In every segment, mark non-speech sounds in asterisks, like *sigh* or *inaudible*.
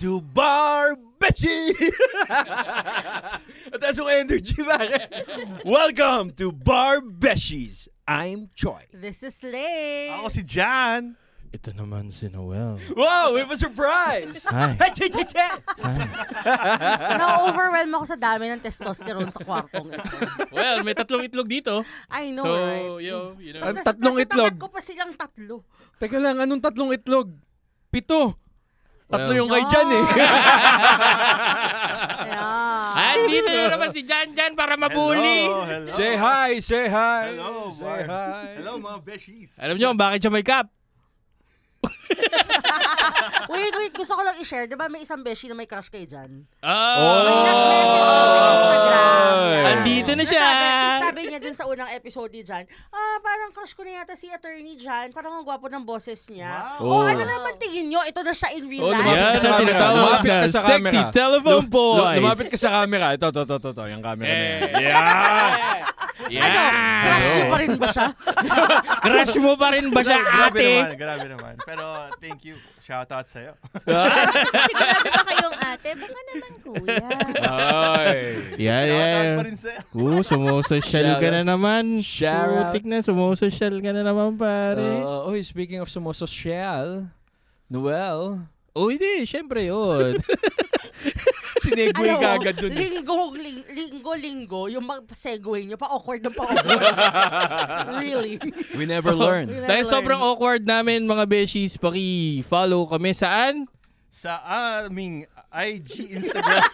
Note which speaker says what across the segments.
Speaker 1: To Bar Beshi! *laughs* At yung energy, pare. Welcome to Bar Beshies. I'm Choi.
Speaker 2: This is Lay.
Speaker 3: Ako si Jan.
Speaker 4: Ito naman si Noel.
Speaker 1: Wow, we have a surprise!
Speaker 4: Hi.
Speaker 1: Hey, che, che, che.
Speaker 2: Na-overwhelm ako sa dami ng testosterone sa kwartong ito.
Speaker 4: Well, may tatlong itlog dito.
Speaker 2: I know,
Speaker 4: so,
Speaker 2: right?
Speaker 4: yo, you know.
Speaker 1: Ang
Speaker 2: Tapos
Speaker 1: tatlong
Speaker 2: nasa
Speaker 1: itlog.
Speaker 2: tapat ko pa silang tatlo.
Speaker 1: Teka lang, anong tatlong itlog? Pito. Tatlo
Speaker 4: Well.
Speaker 1: yung kay Jan eh. *laughs*
Speaker 2: Yeah.
Speaker 4: Andito na naman si Jan Jan para mabuli.
Speaker 3: Hello, hello.
Speaker 1: say hi, say hi.
Speaker 3: Hello,
Speaker 1: say hi.
Speaker 3: Hello, mga beshies.
Speaker 4: Alam niyo kung bakit siya may cup? *laughs*
Speaker 2: wait, wait. Gusto ko lang i-share. Di ba may isang beshi na may crush kay Jan?
Speaker 4: Oh!
Speaker 2: Nag-message ako sa Instagram. Yeah.
Speaker 4: Andito na siya.
Speaker 2: Sabi, sabi niya dun sa unang episode ni Jan, ah, parang crush ko na yata si Attorney Jan. Parang ang gwapo ng boses niya.
Speaker 1: Wow.
Speaker 2: Oh,
Speaker 1: Oh.
Speaker 2: ano naman tingin nyo? Ito na siya in real
Speaker 1: Oh,
Speaker 2: life.
Speaker 1: lumapit
Speaker 4: Yan
Speaker 1: ka sa
Speaker 4: ang
Speaker 1: camera.
Speaker 4: tinatawag
Speaker 1: Lumapit
Speaker 4: na
Speaker 1: ka sa
Speaker 4: sexy
Speaker 1: camera.
Speaker 4: telephone
Speaker 1: Lu-
Speaker 4: boys.
Speaker 1: Lumapit ka sa camera. Ito, ito, ito, ito, ito. Yung camera na yan.
Speaker 4: Eh.
Speaker 1: Yeah! *laughs*
Speaker 4: Yeah.
Speaker 2: Ano? Crush niyo pa rin ba siya? *laughs*
Speaker 4: Crush mo pa rin ba siya,
Speaker 3: Grabe
Speaker 4: ate?
Speaker 3: naman, grabe naman. Pero thank you. Shout out sa'yo.
Speaker 5: Sigurado ba kayong ate? Baka naman kuya.
Speaker 1: Ay.
Speaker 4: Yeah,
Speaker 3: Shout out
Speaker 4: yeah.
Speaker 3: pa rin sa'yo.
Speaker 4: Oo, sumusosyal ka na naman.
Speaker 1: Shout out.
Speaker 4: Putik na, sumusosyal ka na naman, pare.
Speaker 1: Uh, oh, speaking of sumososyal, Noel,
Speaker 4: oh, hindi. Syempre yun. *laughs*
Speaker 1: sinegoy
Speaker 2: Alam mo,
Speaker 1: ka agad dun.
Speaker 2: Linggo, ling, linggo, linggo, yung mag-segue nyo, pa-awkward na pa-awkward. *laughs* really.
Speaker 1: We never learn.
Speaker 2: We never
Speaker 4: Dahil
Speaker 2: learn.
Speaker 4: sobrang awkward namin, mga beshies, paki-follow kami saan?
Speaker 3: Sa aming IG Instagram.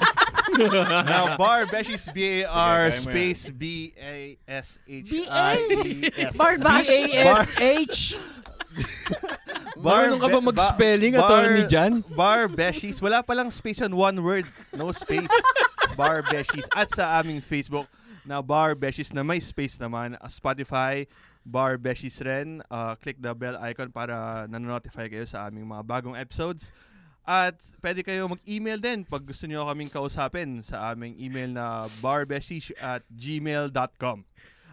Speaker 3: *laughs* Now, bar beshies B-A-R
Speaker 1: Sige, kaya mo
Speaker 3: space B-A-S-H-I-E-S.
Speaker 2: Bar bash. *laughs*
Speaker 1: B-A-S-H. Marunong ka ba mag-spelling,
Speaker 3: bar-
Speaker 1: attorney Jan?
Speaker 3: Bar Beshies. Wala palang space on one word. No space. Bar Beshies. At sa aming Facebook na Bar Beshies na may space naman. uh, Spotify, Bar Beshies rin. Uh, click the bell icon para nanonotify kayo sa aming mga bagong episodes. At pwede kayo mag-email din pag gusto niyo kaming kausapin sa aming email na barbeshies at gmail.com.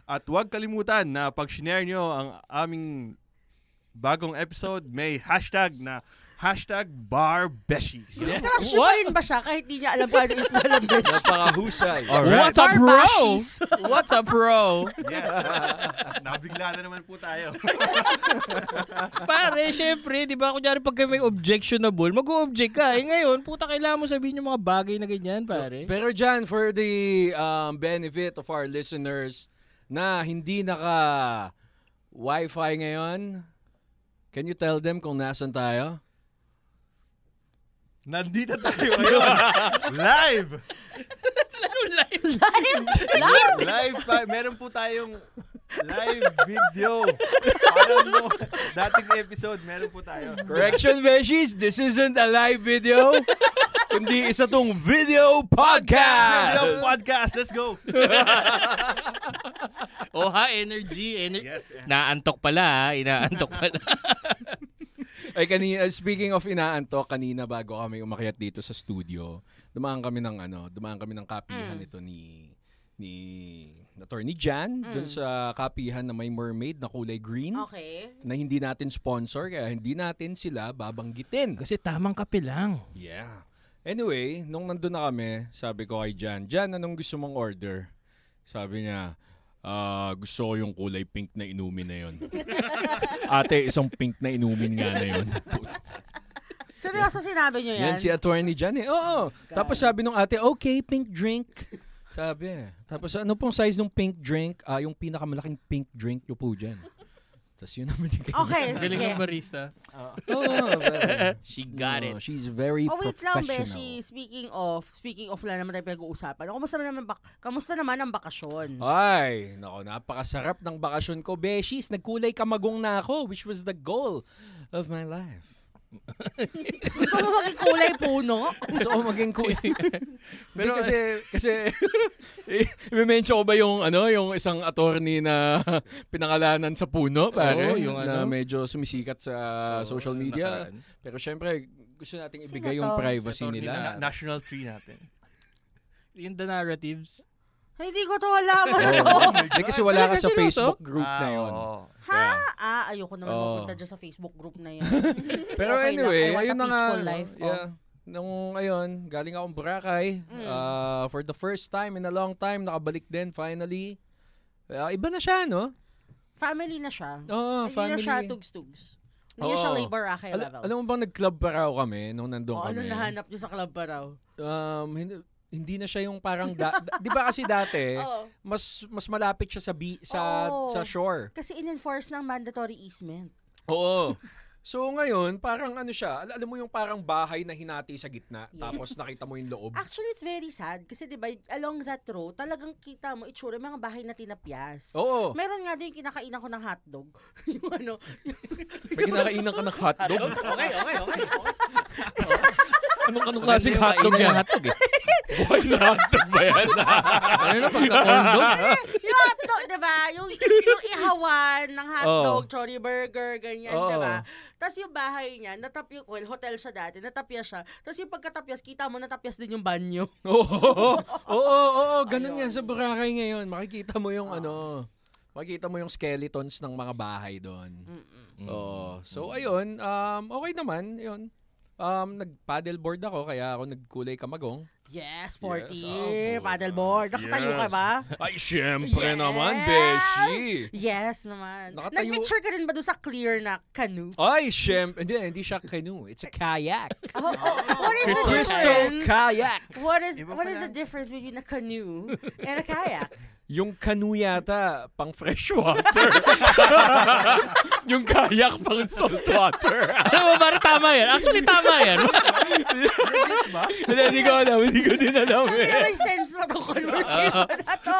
Speaker 3: At huwag kalimutan na pag share nyo ang aming bagong episode, may hashtag na hashtag barbeshies.
Speaker 2: Niyo pa rin ba siya kahit di niya alam yung spell ng besh?
Speaker 1: Napakahusay.
Speaker 3: Alright.
Speaker 4: What's up, bro? What's up, bro?
Speaker 3: Yes. Nabigla na naman po tayo. *laughs*
Speaker 4: Pare, syempre, di ba, kunyari pag may objectionable, mag-object ka. Eh ngayon, puta, kailangan mo sabihin yung mga bagay na ganyan, pare.
Speaker 1: Pero Jan, for the um, benefit of our listeners na hindi naka Wi-Fi ngayon, can you tell them kung nasan tayo?
Speaker 3: Nandito tayo ngayon. Live!
Speaker 4: live?
Speaker 2: Live?
Speaker 3: Live pa. Meron po tayong live video. Parang no, dating episode, meron po tayo.
Speaker 1: Correction, Beshies, this isn't a live video, kundi isa tong video podcast.
Speaker 3: Video podcast. Let's go. *laughs*
Speaker 4: Oh ha, energy. ener-
Speaker 3: Yes.
Speaker 4: Naantok pala, ha? Inaantok pala. *laughs*
Speaker 1: Ay kanina, speaking of inaantok, kanina bago kami umakyat dito sa studio, dumaan kami ng ano, dumaan kami ng kapihan nito ni ni Attorney Jan dun sa kapihan na may mermaid na kulay green
Speaker 2: Okay.
Speaker 1: na hindi natin sponsor kaya hindi natin sila babanggitin.
Speaker 4: Kasi tamang kape lang.
Speaker 1: Yeah. Anyway, nung nandun na kami, sabi ko kay Jan, Jan, anong gusto mong order? Sabi niya, ah, gusto ko yung kulay pink na inumin na yon. *laughs* Ate, isang pink na inumin nga na yon.
Speaker 2: Seryoso sinabi niyo yan?
Speaker 1: Yan si Attorney Jan eh. Oo. Tapos sabi nung ate, okay, pink drink. Sabi eh. Tapos ano pong size ng pink drink? Ah, yung pinakamalaking pink drink yung po dyan. Tapos yun naman yung
Speaker 2: Okay,
Speaker 4: Galing
Speaker 2: sige.
Speaker 4: ng barista.
Speaker 1: Oo. *laughs* very-
Speaker 4: She got
Speaker 1: no,
Speaker 4: it.
Speaker 1: She's very
Speaker 2: Oh, wait lang,
Speaker 1: professional.
Speaker 2: Beshi. Speaking of, speaking of lang naman tayo pinag-uusapan. Oh, Kamusta naman, bak kamusta naman ang bakasyon?
Speaker 1: Ay, nako, napakasarap ng bakasyon ko, Beshies. Nagkulay kamagong na ako, which was the goal of my life. *laughs*
Speaker 2: Gusto mo maging kulay puno? *laughs*
Speaker 1: Gusto ko maging kulay. *laughs* Pero kasi, kasi, i-mention ko ba yung, ano, yung isang attorney na pinangalanan sa puno, pare?
Speaker 4: Oo, yung
Speaker 1: na
Speaker 4: ano?
Speaker 1: medyo sumisikat sa
Speaker 4: Oo,
Speaker 1: social media.
Speaker 4: nakaraan.
Speaker 1: Pero syempre, gusto nating
Speaker 2: Sino
Speaker 1: ibigay
Speaker 2: to?
Speaker 1: yung privacy
Speaker 4: Attorney
Speaker 1: nila.
Speaker 3: Na- national tree natin.
Speaker 4: In the narratives.
Speaker 2: Hindi ko to alaman. *laughs*
Speaker 1: Oo. Hindi kasi wala ka sa? Facebook group na yun.
Speaker 2: ha? Ah, ayoko naman
Speaker 1: Oo.
Speaker 2: mapunta dyan sa Facebook group na yun. *laughs*
Speaker 1: Pero
Speaker 2: Okay lang.
Speaker 1: anyway,
Speaker 2: I want
Speaker 1: ayun
Speaker 2: a
Speaker 1: na nga.
Speaker 2: life. Oh.
Speaker 1: Yeah. Nung ayun, galing akong Boracay.
Speaker 2: Mm.
Speaker 1: Uh, for the first time in a long time, nakabalik din finally. Uh, iba na siya, no?
Speaker 2: Family na siya.
Speaker 1: Oo,
Speaker 2: Hindi
Speaker 1: family.
Speaker 2: na siya tugs-tugs. Hindi na
Speaker 1: Oo.
Speaker 2: siya labor
Speaker 1: Al-
Speaker 2: levels.
Speaker 1: alam mo bang nag-club pa raw kami nung nandun
Speaker 2: Oh, ano
Speaker 1: kami?
Speaker 2: nahanap niyo sa club pa raw?
Speaker 1: Um, hindi, hindi na siya yung parang, da- da- di ba kasi dati, *laughs*
Speaker 2: Oo.
Speaker 1: mas mas malapit siya sa bi- sa
Speaker 2: Oo.
Speaker 1: sa shore.
Speaker 2: Kasi in-enforce ng mandatory easement.
Speaker 1: Oo. *laughs* So ngayon, parang ano siya, al- alam mo yung parang bahay na hinati sa gitna,
Speaker 2: Yes.
Speaker 1: tapos nakita mo yung loob.
Speaker 2: Actually, it's very sad. Kasi di ba along that road, talagang kita mo itsura yung mga bahay na tinapyas.
Speaker 1: Oo.
Speaker 2: Meron nga din yung kinakainan ko ng hotdog. *laughs* yung ano,
Speaker 1: May kinakainan ka ng hotdog.
Speaker 4: Okay, okay, okay.
Speaker 1: Anong anong klaseng hotdog yan?
Speaker 4: Hotdog eh.
Speaker 1: Buhay na hotdog ba yan? *laughs*
Speaker 4: Ano na pagka-corn *laughs* dog?
Speaker 2: yung hotdog, di ba? Yung, yung ihawan ng hotdog,
Speaker 1: Oo.
Speaker 2: chori burger, ganyan,
Speaker 1: Oo.
Speaker 2: di ba? Tapos yung bahay niya, natapyo, well, hotel siya dati, natapya siya. Tapos yung pagkatapyas, kita mo natapyas din yung banyo. *laughs*
Speaker 1: Oo, oo, oo, ganun
Speaker 2: Ayun.
Speaker 1: yan sa Boracay ngayon. Makikita mo yung ano, makikita mo yung skeletons ng mga bahay doon.
Speaker 2: Mm-mm.
Speaker 1: Oo. So ayun, um okay naman, yun. Um nag-paddleboard ako kaya ako nagkulay kamagong.
Speaker 2: Yes, sporty.
Speaker 1: Yes, oh,
Speaker 2: Paddleboard. Nakatayo ka
Speaker 1: yes.
Speaker 2: ba?
Speaker 1: Ay, syempre
Speaker 2: Yes!
Speaker 1: naman, Beshi.
Speaker 2: Yes naman.
Speaker 1: Nakatayo-
Speaker 2: Nag-picture ka rin ba doon sa clear na canoe?
Speaker 1: Ay, syempre. Hindi, hindi siya canoe. It's a kayak. *laughs*
Speaker 2: Oh, oh, what is the
Speaker 1: Crystal
Speaker 2: difference?
Speaker 1: kayak.
Speaker 2: What is what is the difference between a canoe and a kayak?
Speaker 1: Yung canoe yata, pang freshwater. *laughs* yung kayak, pang saltwater.
Speaker 4: Alam mo, parang tama yan. Actually, tama yan. *laughs*
Speaker 1: Hindi, hindi ko alam. Hindi ko din alam
Speaker 2: Hindi
Speaker 1: eh.
Speaker 2: may sense mo itong conversation *laughs* na to.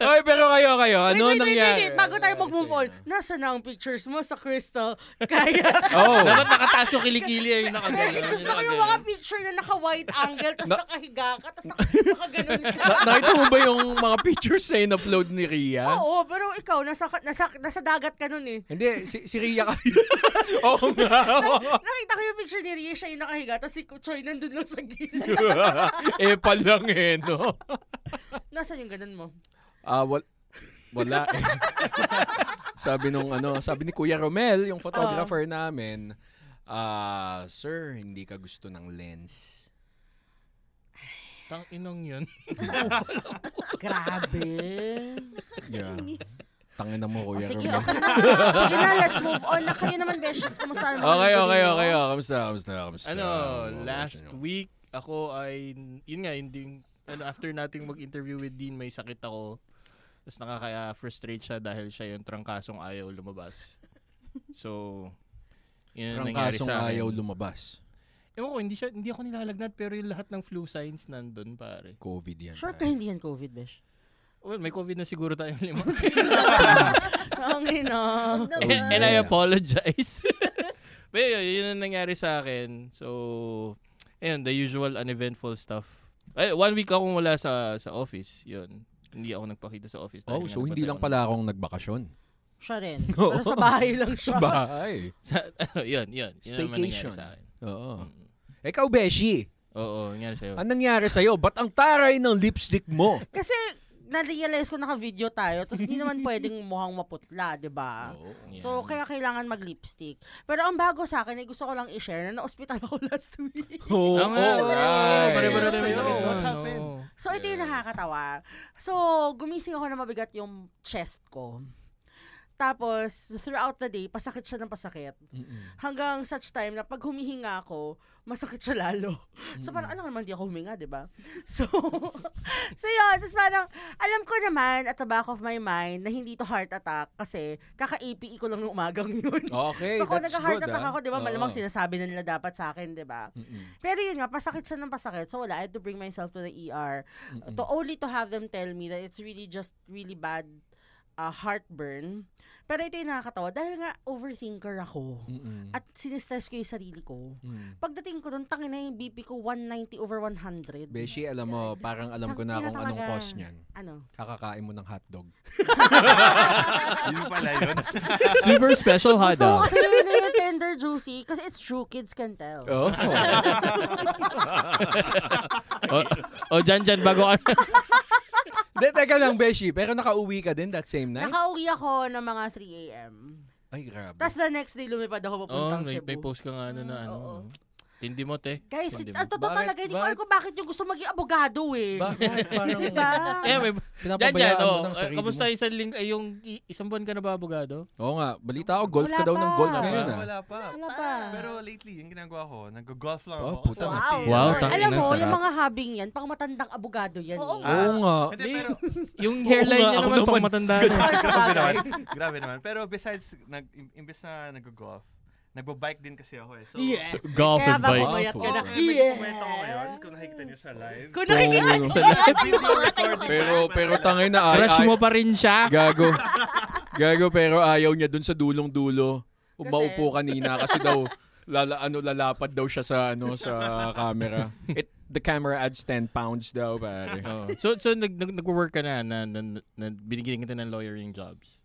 Speaker 1: Oy, pero kayo, kayo. Ano
Speaker 2: wait, wait, wait,
Speaker 1: nangyari?
Speaker 2: wait, Bago tayo mag-move on, nasa na ang pictures mo sa Crystal Kayak?
Speaker 1: Oh.
Speaker 4: Dapat nakataas yung kilikili ay yung nakaganon.
Speaker 2: Beshi, gusto ko yung mga picture na naka-wide angle, tapos
Speaker 1: Na-
Speaker 2: nakahiga ka, tapos naka- nakaganon ka.
Speaker 1: Na- nakita mo ba yung mga pictures na in-upload ni Ria?
Speaker 2: Oo, pero ikaw, nasa, nasa, nasa dagat ka nun eh.
Speaker 1: Hindi, si, si Ria ka. *laughs* Oo nga.
Speaker 2: Nakita ko yung picture ni Ria, siya yung nakahiga, tapos si Choi nandun lang sa gilid. *laughs*
Speaker 1: eh, pa lang eh, no?
Speaker 2: Nasaan yung ganun mo?
Speaker 1: Ah, wal- wala eh. *laughs* sabi nung ano, sabi ni Kuya Romel, yung photographer namin, ah, sir, hindi ka gusto ng lens.
Speaker 4: Tang inong yun. *laughs*
Speaker 2: Grabe.
Speaker 1: Yeah. Tangin na mo, Kuya
Speaker 2: sige,
Speaker 1: Romel.
Speaker 2: okay na. *laughs* Sige na, let's move on. Na kayo naman, Beshes. Kumusta naman?
Speaker 1: Okay, okay, okay. okay. Kamusta, kamusta, kamusta?
Speaker 4: Ano,
Speaker 1: Oh,
Speaker 4: last week, ako ay, yun nga, hindi, ano, after nating mag-interview with Dean, may sakit ako. Tapos nakaka-frustrate siya dahil siya yung trangkasong ayaw lumabas. So, yun ang nangyari
Speaker 1: Trangkasong
Speaker 4: sa akin.
Speaker 1: ayaw lumabas.
Speaker 4: Ewan ko, hindi, siya, hindi ako nilalagnat, pero yung lahat ng flu signs nandun, pare.
Speaker 1: COVID yan.
Speaker 2: Sure ka hindi yan COVID, Besh?
Speaker 4: Well, may COVID na siguro tayong lima. *laughs*
Speaker 2: Ang ina.
Speaker 5: Wag naman.
Speaker 4: and, and I apologize. *laughs* But yun, yun ang nangyari sa akin. So, ayun, the usual uneventful stuff. Ay, one week akong wala sa sa office. Yun. Hindi ako nagpakita sa office.
Speaker 1: Oh, so hindi lang pala akong nagbakasyon.
Speaker 2: Siya rin. *laughs* Pero sa bahay lang siya.
Speaker 1: Sa bahay.
Speaker 4: Sa, ano, yun, yun. Yun
Speaker 1: Staycation.
Speaker 4: sa akin.
Speaker 1: Oo.
Speaker 4: Mm.
Speaker 1: Ikaw, Beshi,
Speaker 4: Oo, nangyari sa'yo.
Speaker 1: anong nangyari sa'yo? Ba't ang taray ng lipstick mo?
Speaker 2: Kasi, na-realize ko naka-video tayo, tapos hindi naman pwedeng mukhang maputla, di ba? So, kaya kailangan mag-lipstick. Pero ang bago sa akin, ay gusto ko lang i-share na na-hospital ako last week. *laughs*
Speaker 1: Oh,
Speaker 2: sa'yo.
Speaker 3: What
Speaker 4: Ano?
Speaker 3: happened?
Speaker 2: So, ito yung nakakatawa. So, gumising ako na mabigat yung chest ko. Tapos, throughout the day, pasakit siya ng pasakit.
Speaker 1: Mm-mm.
Speaker 2: Hanggang such time na pag humihinga ako, masakit siya lalo. *laughs* So parang alam naman di ako huminga, di ba? *laughs* So, *laughs* so yun. Tapos parang alam ko naman at the back of my mind na hindi to heart attack kasi kaka-APE ko lang ng umagang yun.
Speaker 1: Okay,
Speaker 2: so kung nagka-heart
Speaker 1: good,
Speaker 2: attack
Speaker 1: ah.
Speaker 2: ako, di ba, malamang
Speaker 1: Oo.
Speaker 2: sinasabi na nila dapat sa akin, di ba?
Speaker 1: Mm-mm.
Speaker 2: Pero yun nga, pasakit siya ng pasakit. So wala, I had to bring myself to the ER.
Speaker 1: Mm-mm.
Speaker 2: To only to have them tell me that it's really just really bad uh, heartburn. Pero ito yung nakakatawa dahil nga overthinker ako.
Speaker 1: Mm-mm.
Speaker 2: At sinistress ko yung sarili ko.
Speaker 1: Mm.
Speaker 2: Pagdating ko doon, tangin na yung BP ko 190 over 100.
Speaker 1: Beshi, alam mo, parang alam ko na kung anong cause niyan.
Speaker 2: Ano?
Speaker 1: Kakakain mo ng hotdog. *laughs*
Speaker 3: Yun pala yun. *laughs*
Speaker 4: Super special hot
Speaker 2: Gusto ko
Speaker 4: dog.
Speaker 2: kasi yun yung tender juicy kasi it's true, kids can tell.
Speaker 1: Oh.
Speaker 4: o, *laughs* o dyan, dyan, bago ka.
Speaker 1: De, teka lang, Beshi. Pero nakauwi ka din that same night?
Speaker 2: Nakauwi ako ng mga 3 a.m.
Speaker 1: Ay, grabe.
Speaker 2: Tapos the next day, lumipad ako
Speaker 4: Oh,
Speaker 2: papuntang
Speaker 4: may,
Speaker 2: Cebu.
Speaker 4: may post ka nga ano na ano.
Speaker 5: oo.
Speaker 4: Tindi mo, te.
Speaker 2: Guys,
Speaker 4: Tindi mo.
Speaker 2: totoo
Speaker 1: Bakit-
Speaker 2: talaga, hindi ko
Speaker 1: bakit-
Speaker 2: alam kung bakit yung gusto maging abogado eh.
Speaker 1: Bakit? *laughs* Parang
Speaker 2: Diba?
Speaker 4: Eh, may, Diyan, dyan,
Speaker 1: pinapabayaan mo
Speaker 4: oh.
Speaker 1: ng
Speaker 4: Eh,
Speaker 1: sarili
Speaker 4: Kamusta
Speaker 1: mo.
Speaker 4: isang ling, ay, yung i- isang buwan ka na ba abogado?
Speaker 1: Oo nga. Balita ko, golf
Speaker 2: Wala
Speaker 1: ka daw ng
Speaker 2: pa.
Speaker 1: golf
Speaker 2: Wala
Speaker 1: ngayon
Speaker 3: Wala,
Speaker 1: ah.
Speaker 3: wala pa.
Speaker 2: Wala pa.
Speaker 3: Pero lately, yung ginagawa ko, nag-golf lang
Speaker 1: Oh,
Speaker 3: ako.
Speaker 1: puta.
Speaker 3: Kasi-
Speaker 2: Wow.
Speaker 4: Wow, tang-
Speaker 2: Alam mo,
Speaker 4: Sarap.
Speaker 2: yung mga habing yan, pang matandang abogado yan.
Speaker 5: Oo
Speaker 2: eh.
Speaker 5: nga.
Speaker 1: Oo nga.
Speaker 3: Hindi, pero, *laughs*
Speaker 4: Yung hairline
Speaker 1: nga,
Speaker 4: niya
Speaker 1: ako
Speaker 4: naman,
Speaker 1: naman.
Speaker 4: pang matanda na. *laughs*
Speaker 3: Grabe naman. Grabe naman. Pero besides, nag, im- imbes na nag-golf, nagbo-bike din kasi ako eh. So,
Speaker 2: Yeah.
Speaker 4: So, golf
Speaker 2: Kaya
Speaker 4: and
Speaker 2: ba
Speaker 4: bike.
Speaker 2: pumayat ka na? Yeah.
Speaker 3: kumento ko ngayon. Kung nakikita niyo sa live.
Speaker 2: Kung nakikita niyo.
Speaker 4: Sa live.
Speaker 1: Pero, pero tangay na ay,
Speaker 4: Crush mo pa rin siya.
Speaker 1: Gago. Gago, pero ayaw niya dun sa dulong-dulo. Umaupo kanina kasi daw lala, ano lalapad daw siya sa ano sa camera. It the camera adds 10 pounds daw pare.
Speaker 4: Oh. So, so nag, nag, nag-work ka na, na, na, na binigyan kita ng lawyering jobs.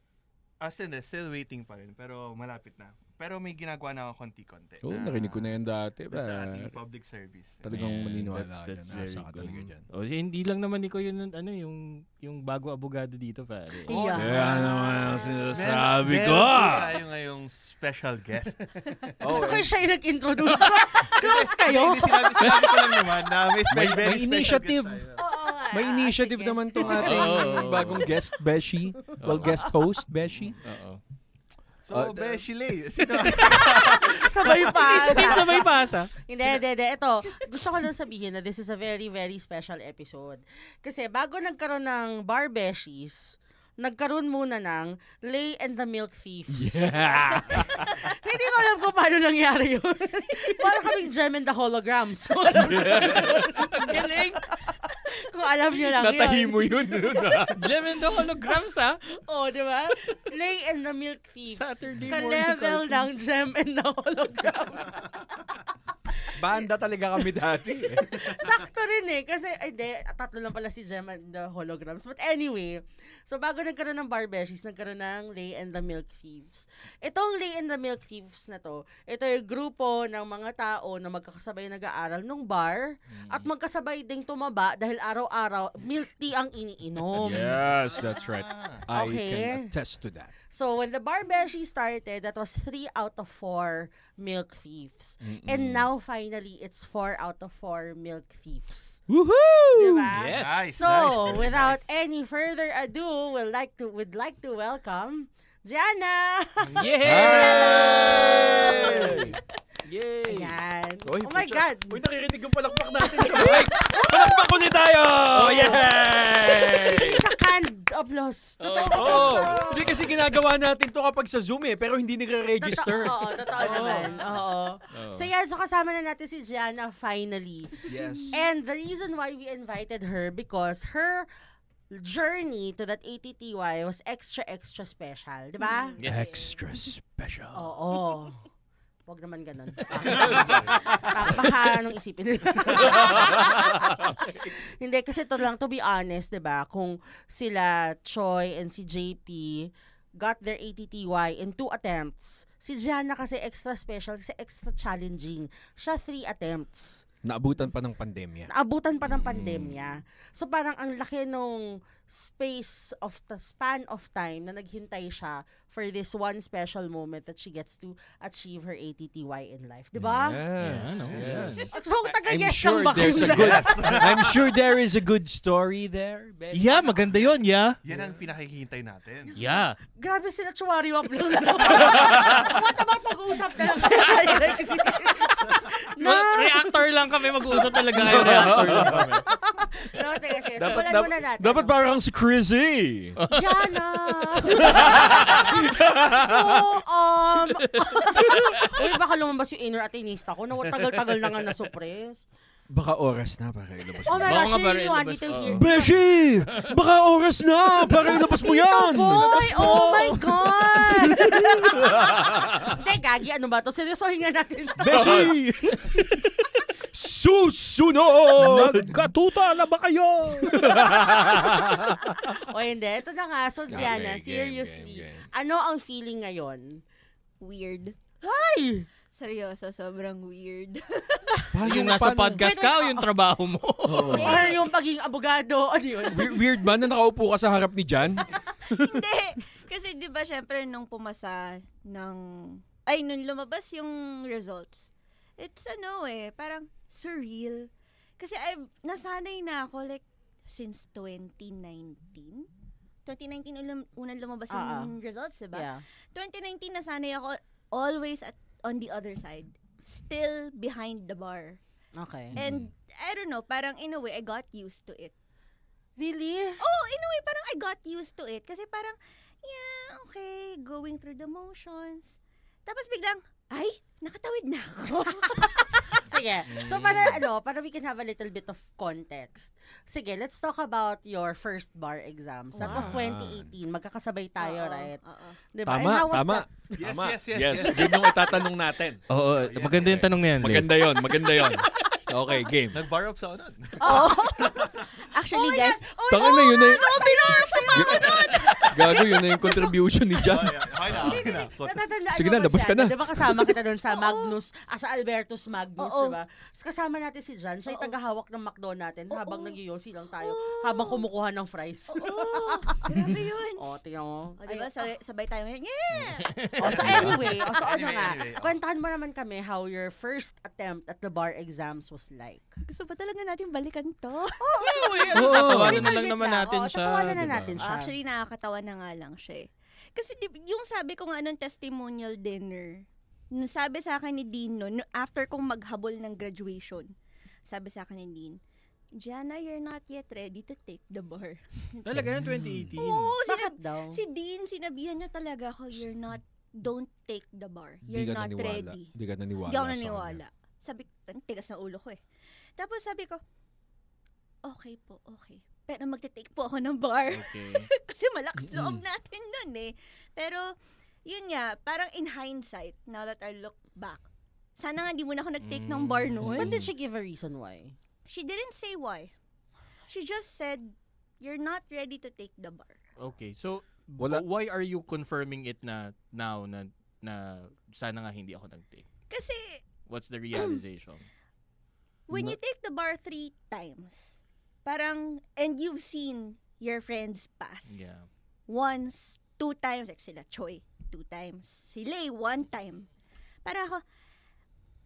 Speaker 3: As in, eh, still waiting pa rin. Pero malapit na. Pero may ginagawa na ako konti-konti.
Speaker 1: Oo,
Speaker 3: na-
Speaker 1: narinig ko na yan dati.
Speaker 3: na Sa
Speaker 1: Ba?
Speaker 3: ating public service.
Speaker 1: Talagang
Speaker 4: Ayan,
Speaker 1: maniniwala
Speaker 4: that's, that's
Speaker 1: Nasa ka
Speaker 4: good.
Speaker 1: talaga dyan.
Speaker 4: Oh, hindi lang naman ikaw yun, ano, yung, yung bago abogado dito, pare.
Speaker 2: Yeah.
Speaker 1: Kaya naman ang sinasabi
Speaker 3: Meron-
Speaker 1: ko.
Speaker 3: meron tayo ngayong special guest. *laughs*
Speaker 2: Gusto ko yung siya yung nag-introduce. Close *laughs* kayo.
Speaker 3: Hindi, sinabi, sinabi ko lang naman na may,
Speaker 1: May-
Speaker 3: very
Speaker 1: may initiative. May initiative naman tong *laughs* ating bagong guest, Beshi. Well, guest host, Beshi.
Speaker 4: Oo.
Speaker 3: So,
Speaker 1: Uh,
Speaker 3: Beshi Lay. *laughs* Sino? *laughs*
Speaker 2: Sabay pa.
Speaker 4: Sabay pasa.
Speaker 2: Hindi, hindi, hindi. Ito, gusto ko lang sabihin na this is a very, very special episode. Kasi bago nagkaroon ng Bar Beshies, nagkaroon muna ng Lay and the Milk Thieves.
Speaker 1: Yeah. *laughs*
Speaker 2: Hindi ko alam kung paano nangyari yun. Parang kaming Gem and the Holograms.
Speaker 4: Ang galing.
Speaker 2: Kung alam nyo lang
Speaker 1: Natahi
Speaker 2: yun.
Speaker 1: mo yun. *laughs*
Speaker 4: Gem and the holograms, ha?
Speaker 2: Oo, di ba? Lay and the Milk Thieves.
Speaker 4: Saturday morning
Speaker 2: Ka-level ng Gem and the Holograms. *laughs*
Speaker 1: Banda talaga kami dati. eh. *laughs*
Speaker 2: Sakto rin eh. Kasi, ay di, tatlo lang pala si Gem and the Holograms. But anyway, so bago nagkaroon ng Bar Beshies, nagkaroon ng Lay and the Milk Thieves. Itong Lay and the Milk Thieves na to, ito yung grupo ng mga tao na magkakasabay nag-aaral nung bar at magkasabay ding tumaba dahil araw-araw milk tea ang iniinom.
Speaker 1: yes, that's right. *laughs* I
Speaker 2: Okay.
Speaker 1: can attest to that.
Speaker 2: So when the Bar Beshi started, that was three out of four milk thieves. And now finally, it's four out of four milk thieves.
Speaker 1: Woohoo!
Speaker 2: Diba?
Speaker 1: Yes.
Speaker 3: Nice,
Speaker 2: So,
Speaker 3: nice,
Speaker 2: without
Speaker 3: nice.
Speaker 2: any further ado, we'd like to would like to welcome Gianna.
Speaker 1: Yay! *laughs* Yay!
Speaker 2: Ayan.
Speaker 1: Oy,
Speaker 2: oh my. God.
Speaker 1: Uy, nakirinig yung palakpak natin sa *laughs* mic. palakpak ulit tayo!
Speaker 2: Hindi
Speaker 1: Yay!
Speaker 2: siya canned applause. Totoo
Speaker 1: Oo.
Speaker 2: applause.
Speaker 1: Hindi kasi ginagawa natin to kapag sa Zoom eh, pero hindi nagre-register.
Speaker 2: Totoo, oo, totoo naman. Oo.
Speaker 4: Oo.
Speaker 2: So yan, so kasama na natin si Gianna finally.
Speaker 1: Yes.
Speaker 2: And the reason why we invited her because her journey to that ATTY was extra, extra special. Di ba?
Speaker 4: Yes.
Speaker 1: Extra special.
Speaker 2: Oo. Huwag naman ganun. *laughs* Baka- anong isipin nila. *laughs* Hindi, kasi to lang, to be honest, di ba? Kung sila, Choi and si JP, got their ATTY in two attempts. Si Gianna kasi extra special, kasi extra challenging. Siya three attempts.
Speaker 1: Naabutan pa ng pandemya.
Speaker 2: Naabutan pa ng pandemya. So parang ang laki nung space of the span of time na naghintay siya for this one special moment that she gets to achieve her ATTY in life. Di ba?
Speaker 1: Yes.
Speaker 4: Yeah, no,
Speaker 1: yes.
Speaker 2: So taga
Speaker 1: I'm
Speaker 2: yes
Speaker 1: sure
Speaker 2: lang ba
Speaker 1: there's a good *laughs* I'm sure there is a good story there. Becky.
Speaker 4: Yeah, maganda yun, yeah.
Speaker 3: Yan ang pinakikintay natin.
Speaker 4: Yeah.
Speaker 2: Grabe sila chuwari wap lang. *laughs* What about mag-uusap na lang? *laughs* No,
Speaker 4: reactor lang kami, mag-uusap talaga kayo, reactor lang kami.
Speaker 2: no, sige, sige. So,
Speaker 1: Dapat,
Speaker 2: dapat,
Speaker 1: dap-
Speaker 2: muna natin.
Speaker 1: dapat parang si Chrissy.
Speaker 2: Diana! *laughs* so, um, *laughs* uy, baka lumabas yung inner atinista ko na tagal-tagal na nga na-suppress.
Speaker 1: Baka oras na para ilabas
Speaker 2: Oh
Speaker 1: mo.
Speaker 2: my
Speaker 4: Baka
Speaker 2: gosh,
Speaker 4: para
Speaker 2: really want me
Speaker 4: ilabas,
Speaker 2: to
Speaker 4: oo.
Speaker 2: hear.
Speaker 1: Beshi! Baka oras na para ilabas mo yan!
Speaker 2: Boy, oh my God! *laughs* Hindi, Gagi, ano ba to? Seryosohin nga natin to.
Speaker 4: Beshi!
Speaker 1: Susunod!
Speaker 4: Nagkatuta na ba kayo? *laughs*
Speaker 2: o hindi, ito na nga. So, Gianna,
Speaker 1: game,
Speaker 2: seriously,
Speaker 1: game, game.
Speaker 2: ano ang feeling ngayon?
Speaker 5: Weird.
Speaker 2: Why?
Speaker 5: Seryoso, sobrang weird. *laughs*
Speaker 1: Paano-
Speaker 4: yung nasa
Speaker 1: paano-
Speaker 4: podcast ka o yung trabaho mo? *laughs*
Speaker 1: Oo.
Speaker 2: Or yung pagiging abogado, *laughs* ano yun?
Speaker 1: Weird, weird ba na nakaupo ka sa harap ni Jan?
Speaker 5: Hindi. Kasi di ba syempre nung pumasa ng... Ay, nung lumabas yung results, it's ano eh, parang surreal. Kasi I nasanay na ako like since 2019. 2019 ulam, unang lumabas
Speaker 2: Ah,
Speaker 5: yung results, di ba?
Speaker 2: Yeah.
Speaker 5: 2019 nasanay ako always at on the other side. Still behind the bar.
Speaker 2: Okay.
Speaker 5: And I don't know, parang in a way, I got used to it.
Speaker 2: Really?
Speaker 5: Oh, in a way, parang I got used to it. Kasi parang, yeah, okay, going through the motions. Tapos biglang, ay, nakatawid na ako. *laughs*
Speaker 2: Sige. So, para ano, para we can have a little bit of context. Sige, let's talk about your first bar exams. That was
Speaker 1: Wow.
Speaker 2: 2018. Magkakasabay tayo,
Speaker 5: Oo,
Speaker 2: right?
Speaker 5: oo.
Speaker 2: Diba?
Speaker 1: Tama,
Speaker 2: And how was
Speaker 1: tama.
Speaker 2: that?
Speaker 3: Yes,
Speaker 1: Tama.
Speaker 3: yes, yes,
Speaker 1: Yes,
Speaker 3: yes.
Speaker 1: yun yung itatanong natin.
Speaker 4: Oo, maganda yung tanong na yan.
Speaker 1: Maganda yon, maganda yon. *laughs* Okay, game.
Speaker 3: Nag-bar up sa ako nun. *laughs* *laughs*
Speaker 5: Actually, guys,
Speaker 1: Tanga na yun na yung... *laughs* Gago, yun na yung contribution ni Jan.
Speaker 3: Okay, na, okay na.
Speaker 2: Natatandaan
Speaker 1: Sige na,
Speaker 2: ba
Speaker 1: labas
Speaker 2: siya?
Speaker 1: ka na.
Speaker 2: Di ba kasama kita doon sa Magnus, ah, sa Albertus Magnus,
Speaker 5: Oo.
Speaker 2: di ba? Tapos kasama natin si Jan, siya yung
Speaker 5: Oo.
Speaker 2: tagahawak ng McDo natin habang
Speaker 5: Oo.
Speaker 2: nagyoyosi lang tayo,
Speaker 5: Oo.
Speaker 2: habang kumukuha ng fries.
Speaker 5: oo, grabe yun.
Speaker 2: O, tingnan mo.
Speaker 5: O, diba,
Speaker 2: Ay,
Speaker 5: sabay, sabay tayo ngayon, yeah!
Speaker 2: Oh, so anyway, oh, so ano
Speaker 3: Anyway,
Speaker 2: nga,
Speaker 3: anyway, oh.
Speaker 2: kwentahan mo naman kami how your first attempt at the bar exams was like.
Speaker 5: Gusto ba talaga natin balikan to?
Speaker 1: Oo.
Speaker 4: Tatawanan
Speaker 2: Little
Speaker 4: na lang naman
Speaker 2: lang.
Speaker 4: natin siya.
Speaker 2: tatawanan na
Speaker 4: diba?
Speaker 2: natin siya.
Speaker 5: Actually, nakakatawa na nga lang siya eh. Kasi yung sabi ko nga nung testimonial dinner, nung sabi sa akin ni Dean no, no, after kong maghabol ng graduation, sabi sa akin ni Dean, Jana, you're not yet ready to take the bar. *laughs*
Speaker 4: Talaga yan, 2018.
Speaker 5: Oo,
Speaker 2: Bakit
Speaker 5: sinab-
Speaker 2: daw?
Speaker 5: si Dean, sinabihan niya talaga ako, you're not, don't take the bar. You're not
Speaker 1: naniwala.
Speaker 5: ready.
Speaker 1: Di ka naniwala.
Speaker 5: Hindi ako naniwala. Sabi, ang tigas ng ulo ko eh. Tapos sabi ko, okay po, okay. Pero magte-take po ako ng bar.
Speaker 4: Okay. *laughs*
Speaker 5: Kasi malakas loob natin nun eh. Pero, yun nga, parang in hindsight, now that I look back, sana nga di mo na ako nag-take ng bar
Speaker 4: Mm.
Speaker 5: noon.
Speaker 2: But did she give a reason why?
Speaker 5: She didn't say why. She just said, you're not ready to take the bar.
Speaker 4: Okay. So,
Speaker 1: Wala-
Speaker 4: why are you confirming it na now na na sana nga hindi ako nag-take?
Speaker 5: Kasi,
Speaker 4: What's the realization? *clears throat*
Speaker 5: when you take the bar three times, parang, and you've seen your friends pass.
Speaker 4: yeah.
Speaker 5: once, two times, like sila Choi, two times. Si Lay, one time. Para ako,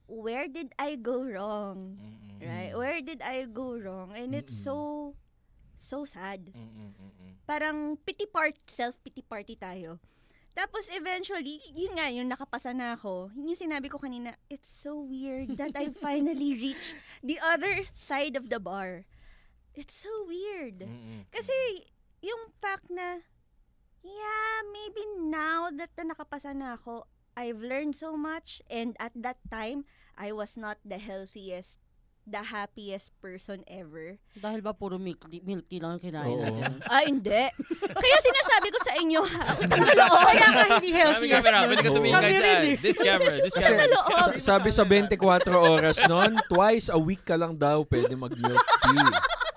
Speaker 5: where did I go wrong?
Speaker 4: Mm-mm.
Speaker 5: Right? Where did I go wrong? And it's
Speaker 1: Mm-mm.
Speaker 5: so, so sad.
Speaker 4: Mm-mm.
Speaker 5: Parang pity part, self-pity party tayo. Tapos eventually, yun nga, yung nakapasa na ako, yun yung sinabi ko kanina, it's so weird that I *laughs* finally reached the other side of the bar. It's so weird.
Speaker 4: Mm-mm.
Speaker 5: Kasi, yung fact na, yeah, maybe now that na nakapasa na ako, I've learned so much and at that time, I was not the healthiest, the happiest person ever.
Speaker 2: Dahil ba puro milk tea, milk tea lang ang kinain
Speaker 1: Oo.
Speaker 2: natin? *laughs*
Speaker 5: Ah, hindi. Kaya sinasabi ko sa inyo, ha, *laughs* utang na loob.
Speaker 2: Kaya ka hindi
Speaker 4: Sabi
Speaker 2: healthy
Speaker 4: camera, pwede ka tumingin
Speaker 2: Kami
Speaker 4: kahit
Speaker 2: rin eh.
Speaker 4: This camera, this
Speaker 1: Kasi
Speaker 4: camera.
Speaker 5: loob.
Speaker 1: sa- sabi sa 24 oras noon, twice a week ka lang daw pwede mag-milk tea.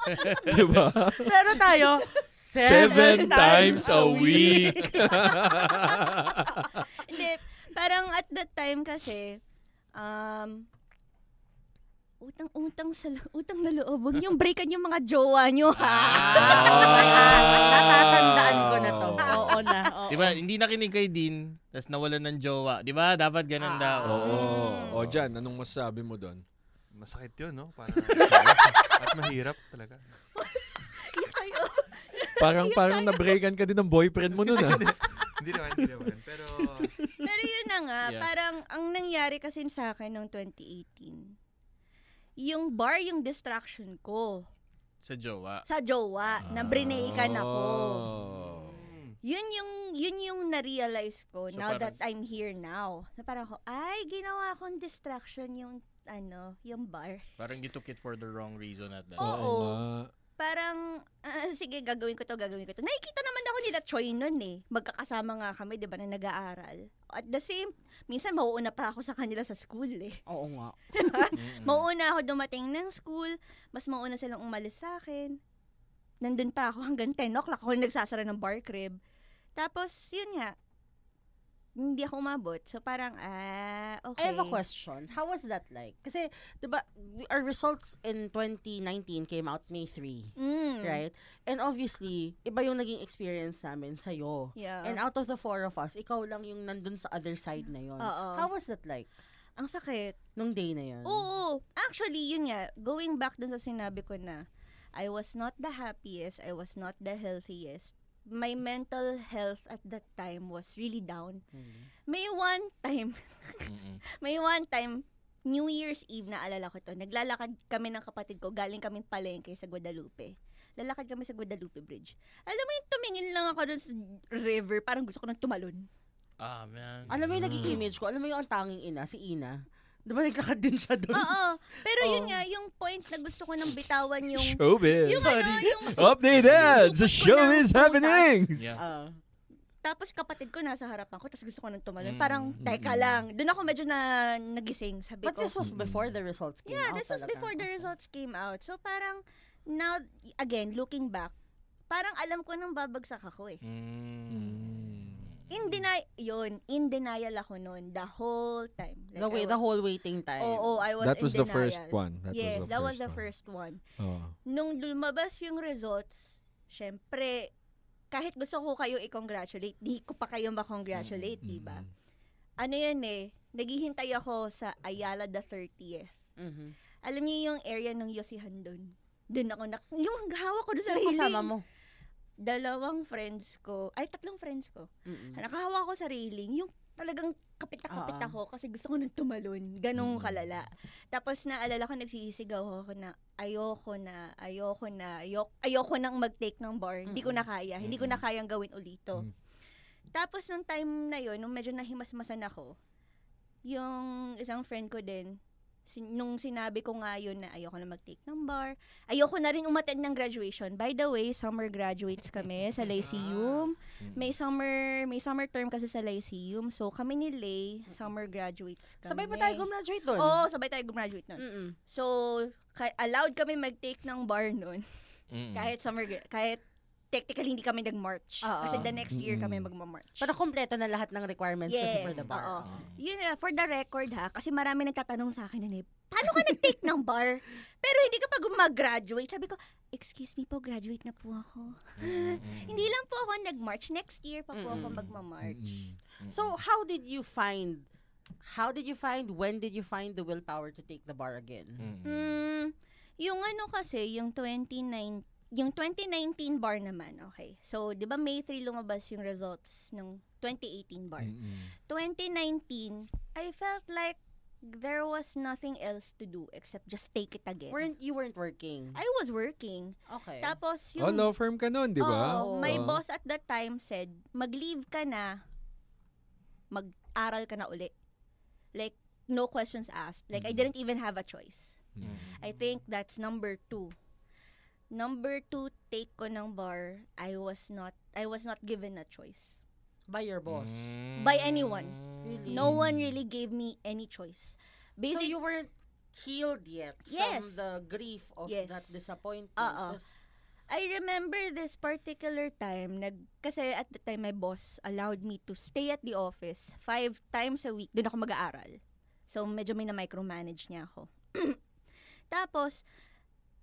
Speaker 1: *laughs* diba?
Speaker 2: Pero tayo,
Speaker 1: Seven times a week.
Speaker 5: Hindi, parang at that time kasi, um, utang-utang sa utang na loob. Huwag niyong breakan yung mga jowa niyo, ha?
Speaker 2: Ah, natatandaan ko na to. Oo na. Oo.
Speaker 4: Diba, hindi nakinig kay Dean, tapos nawalan ng jowa. Diba, dapat ganun
Speaker 2: Ah.
Speaker 4: daw.
Speaker 1: Oo.
Speaker 5: Mm.
Speaker 1: O Jan, anong masasabi mo doon?
Speaker 3: Masakit yun, no? Parang, *laughs* at mahirap talaga. *laughs*
Speaker 5: Iyak kayo.
Speaker 1: Parang parang na-breakan ka din ng boyfriend mo noon ah.
Speaker 3: hindi naman, hindi naman. Pero,
Speaker 5: Pero yun na nga,
Speaker 4: Yeah.
Speaker 5: parang ang nangyari kasi sa akin noong 2018, yung bar yung distraction ko
Speaker 4: Sa jowa.
Speaker 5: sa jowa, na brineikan ako.
Speaker 1: Oh.
Speaker 5: Yun yung yun yung na-realize ko
Speaker 4: So
Speaker 5: now
Speaker 4: parang-
Speaker 5: that I'm here now. Na parang ako, ay, ginawa akong distraction yung ano, yung bar.
Speaker 4: Parang you took it for the wrong reason at that
Speaker 5: Oo.
Speaker 1: nga.
Speaker 5: Parang, ah, sige, gagawin ko to, gagawin ko to. Nakikita naman ako nila Choi nun eh. Magkakasama nga kami, di ba, na nag-aaral. At the same, minsan mauuna pa ako sa kanila sa school eh.
Speaker 2: Oo nga. *laughs*
Speaker 5: Mauuna ako dumating ng school, mas mauna silang umalis sa akin. Nandun pa ako hanggang 10 o'clock ako nagsasara ng bar crib. Tapos, yun nga, hindi ako umabot. So parang, ah, okay.
Speaker 2: I have a question. How was that like? Kasi, di ba, our results in 2019 came out May 3.
Speaker 5: Mm.
Speaker 2: Right? And obviously, iba yung naging experience namin sa'yo.
Speaker 5: Yeah.
Speaker 2: And out of the four of us, ikaw lang yung nandun sa other side na yon.
Speaker 5: Oo.
Speaker 2: How was that like?
Speaker 5: Ang sakit.
Speaker 2: Nung day na yun?
Speaker 5: Oo. Actually, yun nga, going back dun sa sinabi ko na, I was not the happiest, I was not the healthiest. My mental health at that time was really down.
Speaker 2: Mm.
Speaker 5: May one time, *laughs* may one time, New Year's Eve, naalala ko to, naglalakad kami ng kapatid ko, galing kami palengke sa Guadalupe. Lalakad kami sa Guadalupe Bridge. Alam mo yung tumingin lang ako dun sa river, parang gusto ko nang tumalon.
Speaker 4: Ah, man.
Speaker 2: Alam mo yung naging image ko? Alam mo yung ang tanging ina, si Ina? Di ba naglakad din siya doon?
Speaker 5: Oo. Pero yun
Speaker 2: Oo.
Speaker 5: nga, yung point na gusto ko nang bitawan yung...
Speaker 1: Showbiz.
Speaker 5: Yung ano, yung...
Speaker 1: Updated! The show is happening!
Speaker 4: Yeah.
Speaker 2: Ah.
Speaker 5: Tapos kapatid ko nasa harapan ko, tapos gusto ko nang tumalon.
Speaker 4: Mm.
Speaker 5: Parang, teka
Speaker 1: Mm.
Speaker 5: lang. Doon ako medyo na nagising. Sabi
Speaker 2: But
Speaker 5: ko,
Speaker 2: this was before the results came
Speaker 5: yeah,
Speaker 2: out
Speaker 5: this was
Speaker 2: talaga.
Speaker 5: before the results came out. So parang, now, again, looking back, parang alam ko nang babagsak ako eh.
Speaker 4: Mm.
Speaker 5: In denial, yun, in denial ako noon the whole time. Like,
Speaker 2: The way,
Speaker 5: I
Speaker 2: the whole waiting time.
Speaker 5: Oo, I was
Speaker 1: That
Speaker 5: in
Speaker 1: was the
Speaker 5: denial.
Speaker 1: first one. That
Speaker 5: yes,
Speaker 1: was the
Speaker 5: that was the
Speaker 1: one.
Speaker 5: first one.
Speaker 1: Oo.
Speaker 5: Nung lumabas yung results, syempre, kahit gusto ko kayo i-congratulate, di ko pa kayo ma-congratulate, di ba? Ano yan eh, naghihintay ako sa Ayala the 30th.
Speaker 2: Mhm.
Speaker 5: Alam niyo yung area ng Yosihan doon? Doon ako, nak- yung hawak ko doon sa
Speaker 2: Sino
Speaker 5: railing.
Speaker 2: kasama mo?
Speaker 5: Dalawang friends ko, ay tatlong friends ko.
Speaker 2: Mm-mm.
Speaker 5: Nakahawak ko sa railing, yung talagang kapit na kapit
Speaker 2: Ah.
Speaker 5: ako kasi gusto ko nang tumalon. Ganong kalala. Tapos naalala ko, nagsisigaw ako na ayoko na, ayoko na, ayoko, ayoko nang mag-take ng bar. Hindi ko na kaya. Hindi ko na kayang gawin ulito.
Speaker 1: Mm.
Speaker 5: Tapos nung time na yon nung medyo nahimasmasan ako, yung isang friend ko din, sin- nung sinabi ko nga yun na ayoko na mag-take ng bar, ayoko na rin umattend ng graduation. By the way, summer graduates kami *laughs* sa Lyceum. May summer, may summer term kasi sa Lyceum. So kami ni Lay, summer graduates kami.
Speaker 2: Sabay ba tayo gumraduate doon?
Speaker 5: Oo, sabay tayo gumraduate nun.
Speaker 2: Mm-mm.
Speaker 5: So, ka- allowed kami mag-take ng bar nun.
Speaker 4: Mm.
Speaker 5: Kahit summer, kahit technically hindi kami nag-march.
Speaker 2: Oo.
Speaker 5: Kasi the next year kami
Speaker 1: Mm-mm.
Speaker 5: magma-march.
Speaker 2: Pero kompleto na lahat ng requirements kasi for the bar.
Speaker 5: oo.
Speaker 4: Mm.
Speaker 5: Yun na, for the record ha, kasi marami nagtatanong sa akin na, paano ka nag-take ng bar? *laughs* Pero hindi ka pa mag-graduate. Sabi ko, excuse me po, graduate na po ako.
Speaker 4: Mm. *laughs*
Speaker 5: Hindi lang po ako nag-march. Next year pa po ako magma-march.
Speaker 2: So, how did you find, how did you find, when did you find the willpower to take the bar again?
Speaker 4: Mm.
Speaker 5: Hmm, yung ano kasi, yung 29, yung 2019 bar naman, okay. So, di ba May 3 lumabas yung results ng 2018 bar.
Speaker 1: Mm-mm.
Speaker 5: 2019, I felt like there was nothing else to do except just take it again.
Speaker 2: Weren't, you weren't working?
Speaker 5: I was working.
Speaker 2: Okay.
Speaker 5: Tapos
Speaker 1: Oh,
Speaker 5: yung...
Speaker 1: law firm ka nun, di ba?
Speaker 5: Oo, my
Speaker 1: Oo.
Speaker 5: boss at that time said, mag-leave ka na, mag-aral ka na uli. Like, no questions asked. Like, I
Speaker 1: Mhm.
Speaker 5: didn't even have a choice.
Speaker 1: Mm.
Speaker 5: I think that's number two. Number two, take ko ng bar, I was not, I was not given a choice.
Speaker 2: By your boss.
Speaker 4: Mm.
Speaker 5: By anyone.
Speaker 2: Really?
Speaker 5: No one really gave me any choice.
Speaker 2: so,
Speaker 5: Basic,
Speaker 2: you weren't healed yet
Speaker 5: Yes.
Speaker 2: from the grief of
Speaker 5: Yes.
Speaker 2: that disappointment.
Speaker 5: Oo.
Speaker 2: Tas-
Speaker 5: I remember this particular time, nag, kasi at the time my boss allowed me to stay at the office five times a week. Doon ako mag-aaral. So, medyo may na-micromanage niya ako. *clears throat* Tapos,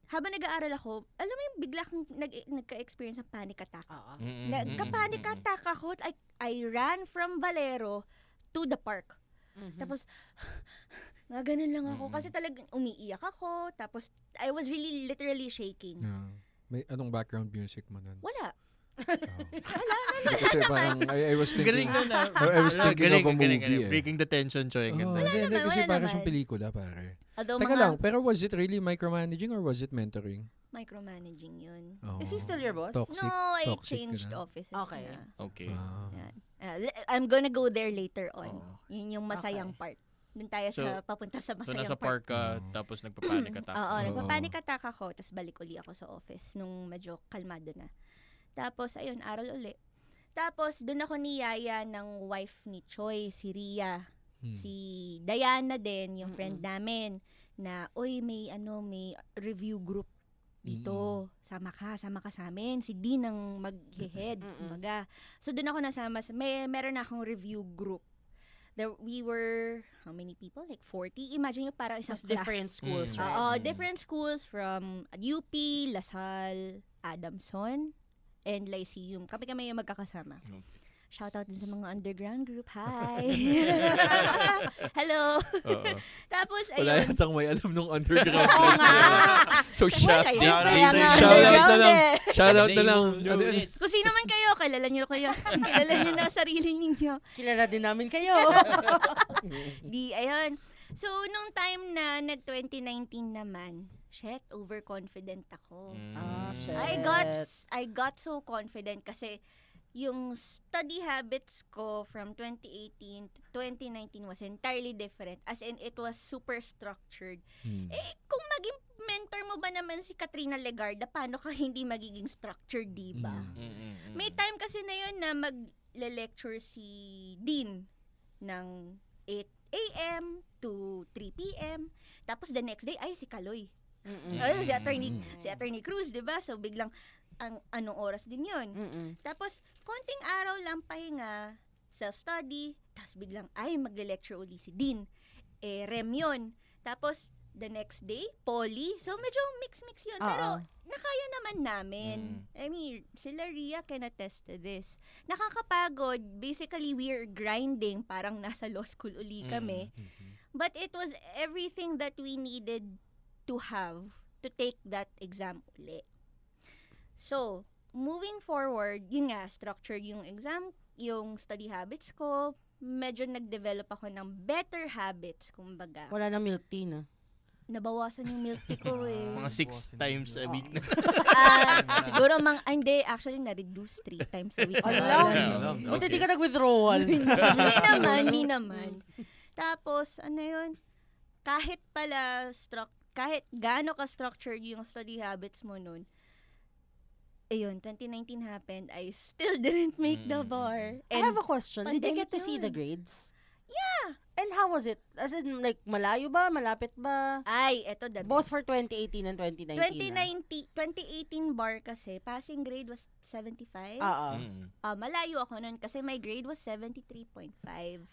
Speaker 5: habang nag-aaral ako, alam mo yung bigla kang nag, nagka-experience ng panic attack.
Speaker 2: Oo.
Speaker 4: Mm.
Speaker 5: Nagka-panic attack ako. I, I ran from Valero to the park.
Speaker 2: Mhm.
Speaker 5: Tapos, *sighs* nga ganun lang ako. Kasi talagang umiiyak ako. Tapos, I was really literally shaking.
Speaker 1: Yeah. May anong background music mo nun?
Speaker 5: Wala.
Speaker 1: Oh. Hindi kasi parang, I, I was thinking,
Speaker 4: Galing nun ah.
Speaker 1: I was thinking
Speaker 4: galing,
Speaker 1: of a
Speaker 4: galing,
Speaker 1: movie
Speaker 4: galing.
Speaker 1: eh.
Speaker 4: Breaking the tension, Choy.
Speaker 1: Oh, hindi, hindi, kasi parang siyang pelikula, pare.
Speaker 5: Although
Speaker 1: Teka
Speaker 5: mga
Speaker 1: lang, pero was it really micromanaging or was it mentoring?
Speaker 5: micromanaging yun.
Speaker 1: Oh.
Speaker 2: Is he still your boss?
Speaker 1: Toxic.
Speaker 5: no, I
Speaker 1: toxic
Speaker 5: changed
Speaker 1: na.
Speaker 5: offices
Speaker 2: Okay.
Speaker 5: na.
Speaker 4: Okay.
Speaker 1: Ah.
Speaker 5: Yan. Uh, I'm gonna go there later on.
Speaker 4: Oh.
Speaker 5: Yun yung masayang part. Doon tayo
Speaker 4: So,
Speaker 5: sa papunta sa
Speaker 4: So,
Speaker 5: masayang
Speaker 4: nasa
Speaker 5: part.
Speaker 4: park ka,
Speaker 1: Oh.
Speaker 4: tapos nagpa-panic attack. *clears throat*
Speaker 5: Oo,
Speaker 1: Oo.
Speaker 5: nagpa-panic attack ako, tapos balik uli ako sa office nung medyo kalmado na. Tapos, ayun, aral uli. Tapos, doon ako ni Yaya ng wife ni Choi, si Ria.
Speaker 1: Hmm.
Speaker 5: Si Diana din, yung
Speaker 2: Mm-mm.
Speaker 5: friend namin, na, oy, may, ano, may review group dito. Sama ka, sama ka sa amin. Si Dean ang mag-head, kumbaga. So, doon ako nasama. sa- May, meron na akong review group. There, we were, how many people? Like 40? Imagine nyo parang isang
Speaker 2: Mas
Speaker 5: class.
Speaker 2: different schools,
Speaker 4: Mm.
Speaker 2: right?
Speaker 5: Oo,
Speaker 4: Mm.
Speaker 5: different schools from UP, Lasal, Adamson, and Lyceum. Kami kami yung magkakasama.
Speaker 4: Okay.
Speaker 5: Shoutout din sa mga underground group. Hi! *laughs* Hello!
Speaker 4: Oo.
Speaker 5: Tapos,
Speaker 1: Wala
Speaker 5: ayun.
Speaker 1: yatang may alam nung underground.
Speaker 2: Oo nga.
Speaker 1: so, shout.
Speaker 3: Shout out
Speaker 1: shout out na lang. Shout out na lang. Ano.
Speaker 5: Kung sino man kayo, kilala nyo kayo. *laughs* kilala nyo na sarili ninyo.
Speaker 2: Kilala din namin kayo. *laughs*
Speaker 5: Di, ayun. So, nung time na nag-2019 naman, shit, overconfident ako.
Speaker 4: Mm.
Speaker 2: Ah, shit.
Speaker 5: I got I got so confident kasi yung study habits ko from 2018 to 2019 was entirely different. As in, it was super structured.
Speaker 1: Hmm.
Speaker 5: Eh, kung maging mentor mo ba naman si Katrina Legarda, paano ka *laughs* hindi magiging structured, di ba?
Speaker 1: Mm.
Speaker 4: Mm, mm, mm.
Speaker 5: May time kasi na yun na mag-lecture si Dean ng 8 a.m. to 3 p.m. Tapos the next day, ay, si Kaloy.
Speaker 2: Mm-mm.
Speaker 5: Si attorney,
Speaker 1: Mm.
Speaker 5: si attorney Cruz, 'di ba? So biglang ang anong oras din 'yon.
Speaker 2: Mm-mm.
Speaker 5: Tapos konting araw lang pahinga, self-study, tapos biglang ay magle-lecture uli si Dean. Eh rem 'yon. Tapos the next day, poly. So medyo mix-mix 'yon,
Speaker 2: Oo.
Speaker 5: pero nakaya naman namin.
Speaker 4: Mm.
Speaker 5: I mean, sila Ria can attest to this. Nakakapagod. Basically, we're grinding. Parang nasa law school uli kami. But it was everything that we needed to have to take that exam uli. So, moving forward, yun nga, structured yung exam, yung study habits ko, medyo nag-develop ako ng better habits, kumbaga.
Speaker 2: Wala na milk tea na.
Speaker 5: Nabawasan yung milk tea ko *laughs* eh.
Speaker 4: Mga six times a week na.
Speaker 5: Ah, *laughs* siguro mang, ah, hindi, actually na-reduce three times a week.
Speaker 2: Ala.
Speaker 4: Okay.
Speaker 2: Buti di ka nag-withdrawal.
Speaker 5: Hindi naman, *laughs* hindi naman. Tapos, ano yun, kahit pala, struc- kahit gaano ka-structured yung study habits mo nun, ayun, 2019 happened, I still *laughs* didn't make the
Speaker 4: Mm.
Speaker 5: bar.
Speaker 2: I have a question. Did you get to see the grades?
Speaker 5: Yeah.
Speaker 2: And how was it? As in, like, malayo ba? Malapit ba?
Speaker 5: Ay, eto the
Speaker 2: Both
Speaker 5: best.
Speaker 2: for 2018 and 2019.
Speaker 5: 2019, 2018 bar kasi, passing grade was 75.
Speaker 2: Oo.
Speaker 4: Mm.
Speaker 5: Ah, malayo ako nun kasi my grade was 73.5.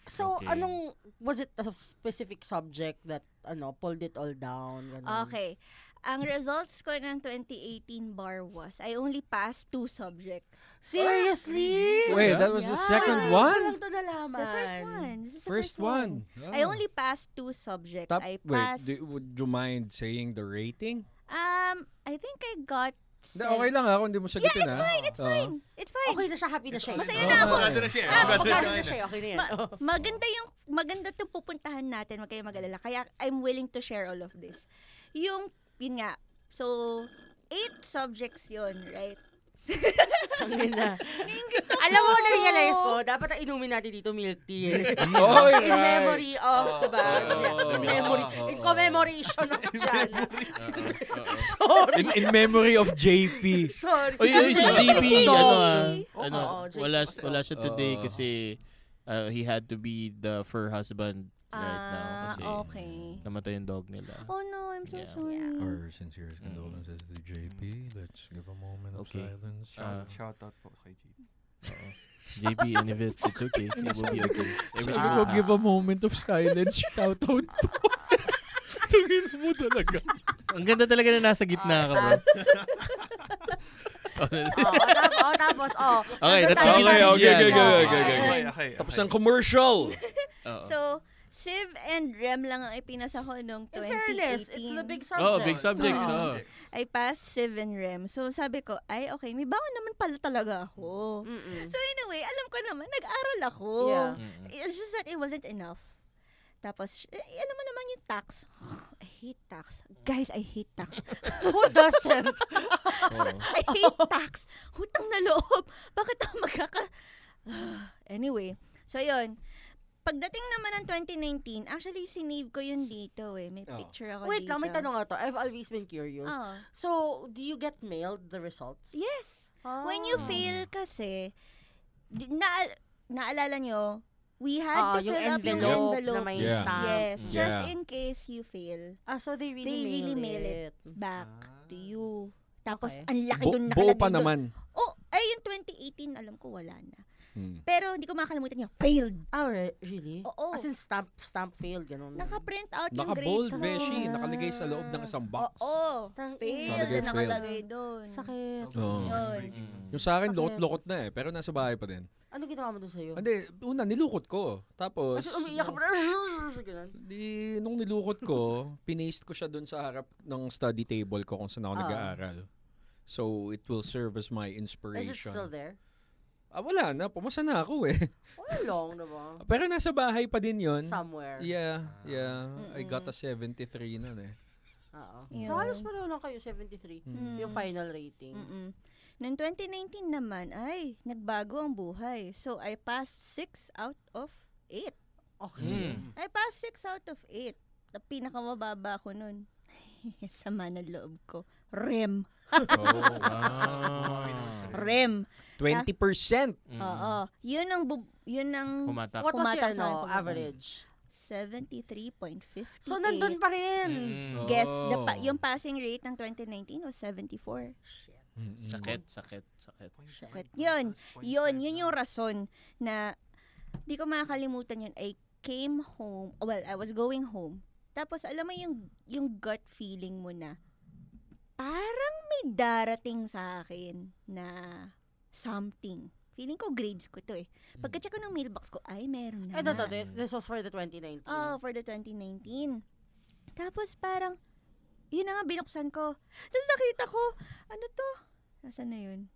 Speaker 2: So,
Speaker 4: Okay.
Speaker 2: anong, was it a specific subject that, ano, pulled it all down? Ganun?
Speaker 5: Okay. Ang results ko ng 2018 bar was, I only passed two subjects.
Speaker 2: Seriously?
Speaker 1: Wait, that was the
Speaker 5: Yeah.
Speaker 1: second one?
Speaker 2: lang to nalaman.
Speaker 5: The first one. This is the
Speaker 1: First one.
Speaker 5: I only passed two subjects.
Speaker 1: Top,
Speaker 5: I
Speaker 1: wait,
Speaker 5: passed,
Speaker 1: do, would you mind saying the rating?
Speaker 5: um, I think I got,
Speaker 1: Hindi, okay lang ha, kung hindi mo
Speaker 5: yeah,
Speaker 1: sagutin
Speaker 5: it's
Speaker 1: ha.
Speaker 5: fine, it's
Speaker 1: Oo.
Speaker 5: fine, it's fine.
Speaker 2: Okay na siya, happy na siya.
Speaker 5: Masaya
Speaker 1: na
Speaker 5: na ako.
Speaker 3: Sigurado na siya.
Speaker 5: Ah,
Speaker 3: Sigurado
Speaker 2: Magkano
Speaker 3: na
Speaker 2: na
Speaker 3: siya.
Speaker 2: siya, okay na yan.
Speaker 5: Ma- maganda yung, maganda itong pupuntahan natin, wag kayo mag-alala. Kaya I'm willing to share all of this. Yung, yun nga, so, eight subjects yun, right?
Speaker 2: Ang ganda. *laughs* Alam mo, na-realize ko, dapat ang inumin natin dito milk tea. eh. *laughs*
Speaker 1: Oy,
Speaker 2: in
Speaker 1: right.
Speaker 2: memory of, diba?
Speaker 1: Oo.
Speaker 2: in memory, in commemoration of Jan. *laughs* Sorry.
Speaker 1: In, in memory of JP.
Speaker 2: Sorry.
Speaker 4: Oy, oy, si JP, ano ah, ano, wala, wala siya today kasi uh, he had to be the fur husband right now
Speaker 5: Ah,
Speaker 4: kasi
Speaker 5: okay.
Speaker 4: namatay yung dog nila.
Speaker 5: Oh no, I'm so
Speaker 4: Yeah.
Speaker 5: sorry.
Speaker 1: Our sincerest
Speaker 4: Mm.
Speaker 1: condolences to JP. Let's give a moment
Speaker 4: Okay.
Speaker 1: of silence.
Speaker 4: Ah.
Speaker 3: Shout, shout out po kay JP.
Speaker 4: Oo. JP, and if it, it's okay, it will be okay. *laughs*
Speaker 1: Sabi
Speaker 4: Everything
Speaker 1: ko,
Speaker 4: will
Speaker 1: give a moment of silence. Shout out po. *laughs* Tungin mo talaga.
Speaker 4: Ang ganda talaga na nasa gitna ka, bro. *laughs*
Speaker 2: Oo, tapos, oh, tapos, oh.
Speaker 4: Okay,
Speaker 2: Nandun tayo
Speaker 1: okay,
Speaker 2: sa
Speaker 1: okay,
Speaker 2: season.
Speaker 1: okay,
Speaker 2: Oo.
Speaker 1: okay, okay,
Speaker 3: Okay, okay.
Speaker 1: Tapos ang commercial.
Speaker 4: Oo.
Speaker 5: So, Civ and Rem lang ang ipinasa ko nung
Speaker 2: In
Speaker 5: 2018.
Speaker 2: fairness, it's the big subject.
Speaker 4: Oh, big subjects,
Speaker 5: Oo.
Speaker 4: oh.
Speaker 5: I passed Civ and Rem. So, sabi ko, ay, okay, may baon naman pala talaga ako.
Speaker 2: Mm-mm.
Speaker 5: So, in a way, alam ko naman, nag-aral ako.
Speaker 2: Yeah.
Speaker 4: Mm-mm.
Speaker 5: It's just that it wasn't enough. Tapos, eh, alam mo naman yung tax. *sighs* I hate tax. Guys, I hate tax. *laughs*
Speaker 2: Who doesn't? *laughs*
Speaker 5: I hate tax. Hutang na loob. Bakit ako magkaka... *sighs* anyway, so yun. Pagdating naman ng 2019, actually, sinave ko yun dito eh. May
Speaker 1: Oh.
Speaker 5: picture ako
Speaker 2: Wait
Speaker 5: dito.
Speaker 2: lang, may tanong nga to. I've always been curious.
Speaker 5: Oh.
Speaker 2: So, do you get mailed the results?
Speaker 5: Yes. When you
Speaker 2: Ah.
Speaker 5: fail kasi, na, naalala nyo, we had
Speaker 2: Oo,
Speaker 5: to
Speaker 2: yung
Speaker 5: fill up yung
Speaker 2: envelope, na
Speaker 5: envelope.
Speaker 2: may
Speaker 1: Yeah.
Speaker 2: stamp.
Speaker 5: Yes, just
Speaker 1: Yeah.
Speaker 5: in case you fail
Speaker 2: Ah, so they really
Speaker 5: They
Speaker 2: mail
Speaker 5: really
Speaker 2: it.
Speaker 5: mail it. back
Speaker 3: Ah.
Speaker 5: to you. Tapos,
Speaker 2: Okay.
Speaker 5: ang laki doon
Speaker 1: buo
Speaker 5: nakalagay
Speaker 1: pa
Speaker 5: doon.
Speaker 1: naman.
Speaker 5: Oh, ay, yung 2018, alam ko wala na.
Speaker 1: Hmm.
Speaker 5: Pero hindi ko makakalimutan yung failed.
Speaker 2: Ah, re- really?
Speaker 5: Oo.
Speaker 2: As in stamp, stamp failed, ganun.
Speaker 5: Naka-print out yung
Speaker 1: Naka-bold,
Speaker 5: grades.
Speaker 1: Beshi. Nakalagay sa loob ng isang box.
Speaker 5: Oo.
Speaker 2: Tang-
Speaker 5: Failed
Speaker 1: Nakalagay
Speaker 5: na
Speaker 1: failed.
Speaker 5: nakalagay doon.
Speaker 2: Sakit.
Speaker 1: Oo.
Speaker 5: Yun.
Speaker 1: Yung sa akin,
Speaker 2: Sakit.
Speaker 1: lukot-lukot na eh. Pero nasa bahay pa din.
Speaker 2: Ano ginawa mo doon sa'yo?
Speaker 1: Hindi, una, nilukot ko. Tapos,
Speaker 2: As in, umiiyak ka pa. *laughs* Ganun.
Speaker 1: di, nung nilukot ko, pinaste ko siya dun sa harap ng study table ko kung saan ako
Speaker 2: Ah.
Speaker 1: nag-aaral. So, it will serve as my
Speaker 2: Is it
Speaker 1: inspiration.
Speaker 2: still there?
Speaker 1: Ah, wala na. Pumasa na ako eh. *laughs*
Speaker 2: Wala long, diba?
Speaker 1: Pero nasa bahay pa din yon.
Speaker 2: Somewhere.
Speaker 1: Yeah, yeah. I got
Speaker 5: Mm-mm.
Speaker 1: a 73 nun eh.
Speaker 2: Oo.
Speaker 5: Yun.
Speaker 2: So, halos pareho lang kayo, 73.
Speaker 5: Mm.
Speaker 2: Yung final rating.
Speaker 5: Mm-mm. Noong 2019 naman, ay, nagbago ang buhay. So, I passed 6 out of 8.
Speaker 2: Okay.
Speaker 4: Mm.
Speaker 5: I passed 6 out of 8. Na pinakamababa ko nun. *laughs* Sama ng loob ko. REM. *laughs*
Speaker 1: Oh,
Speaker 4: Ah.
Speaker 5: REM.
Speaker 1: 20%!
Speaker 4: Mm.
Speaker 5: Oo. Yun ang, bu- yun ang
Speaker 4: Humatak.
Speaker 2: What was your
Speaker 5: Kumatak sa
Speaker 2: ano, average?
Speaker 5: 73.58.
Speaker 2: So, nandun pa rin.
Speaker 4: Mm.
Speaker 5: Guess, the pa-
Speaker 1: Oh.
Speaker 5: yung passing rate ng 2019 was 74.
Speaker 1: Mm-mm.
Speaker 4: Sakit, sakit, sakit.
Speaker 5: Sakit. Yun, yun, yun yung rason na di ko makakalimutan yun. I came home, well, I was going home. Tapos, alam mo yung, yung gut feeling mo na parang may darating sa akin na something. Feeling ko grades ko to eh. Pagka-check ko ng mailbox ko, ay, meron na.
Speaker 2: Eh, ito, ito, this was for the 2019.
Speaker 5: Oh, for the 2019. Tapos parang, yun na nga, binuksan ko. Tapos nakita ko, ano to? Nasaan na yun?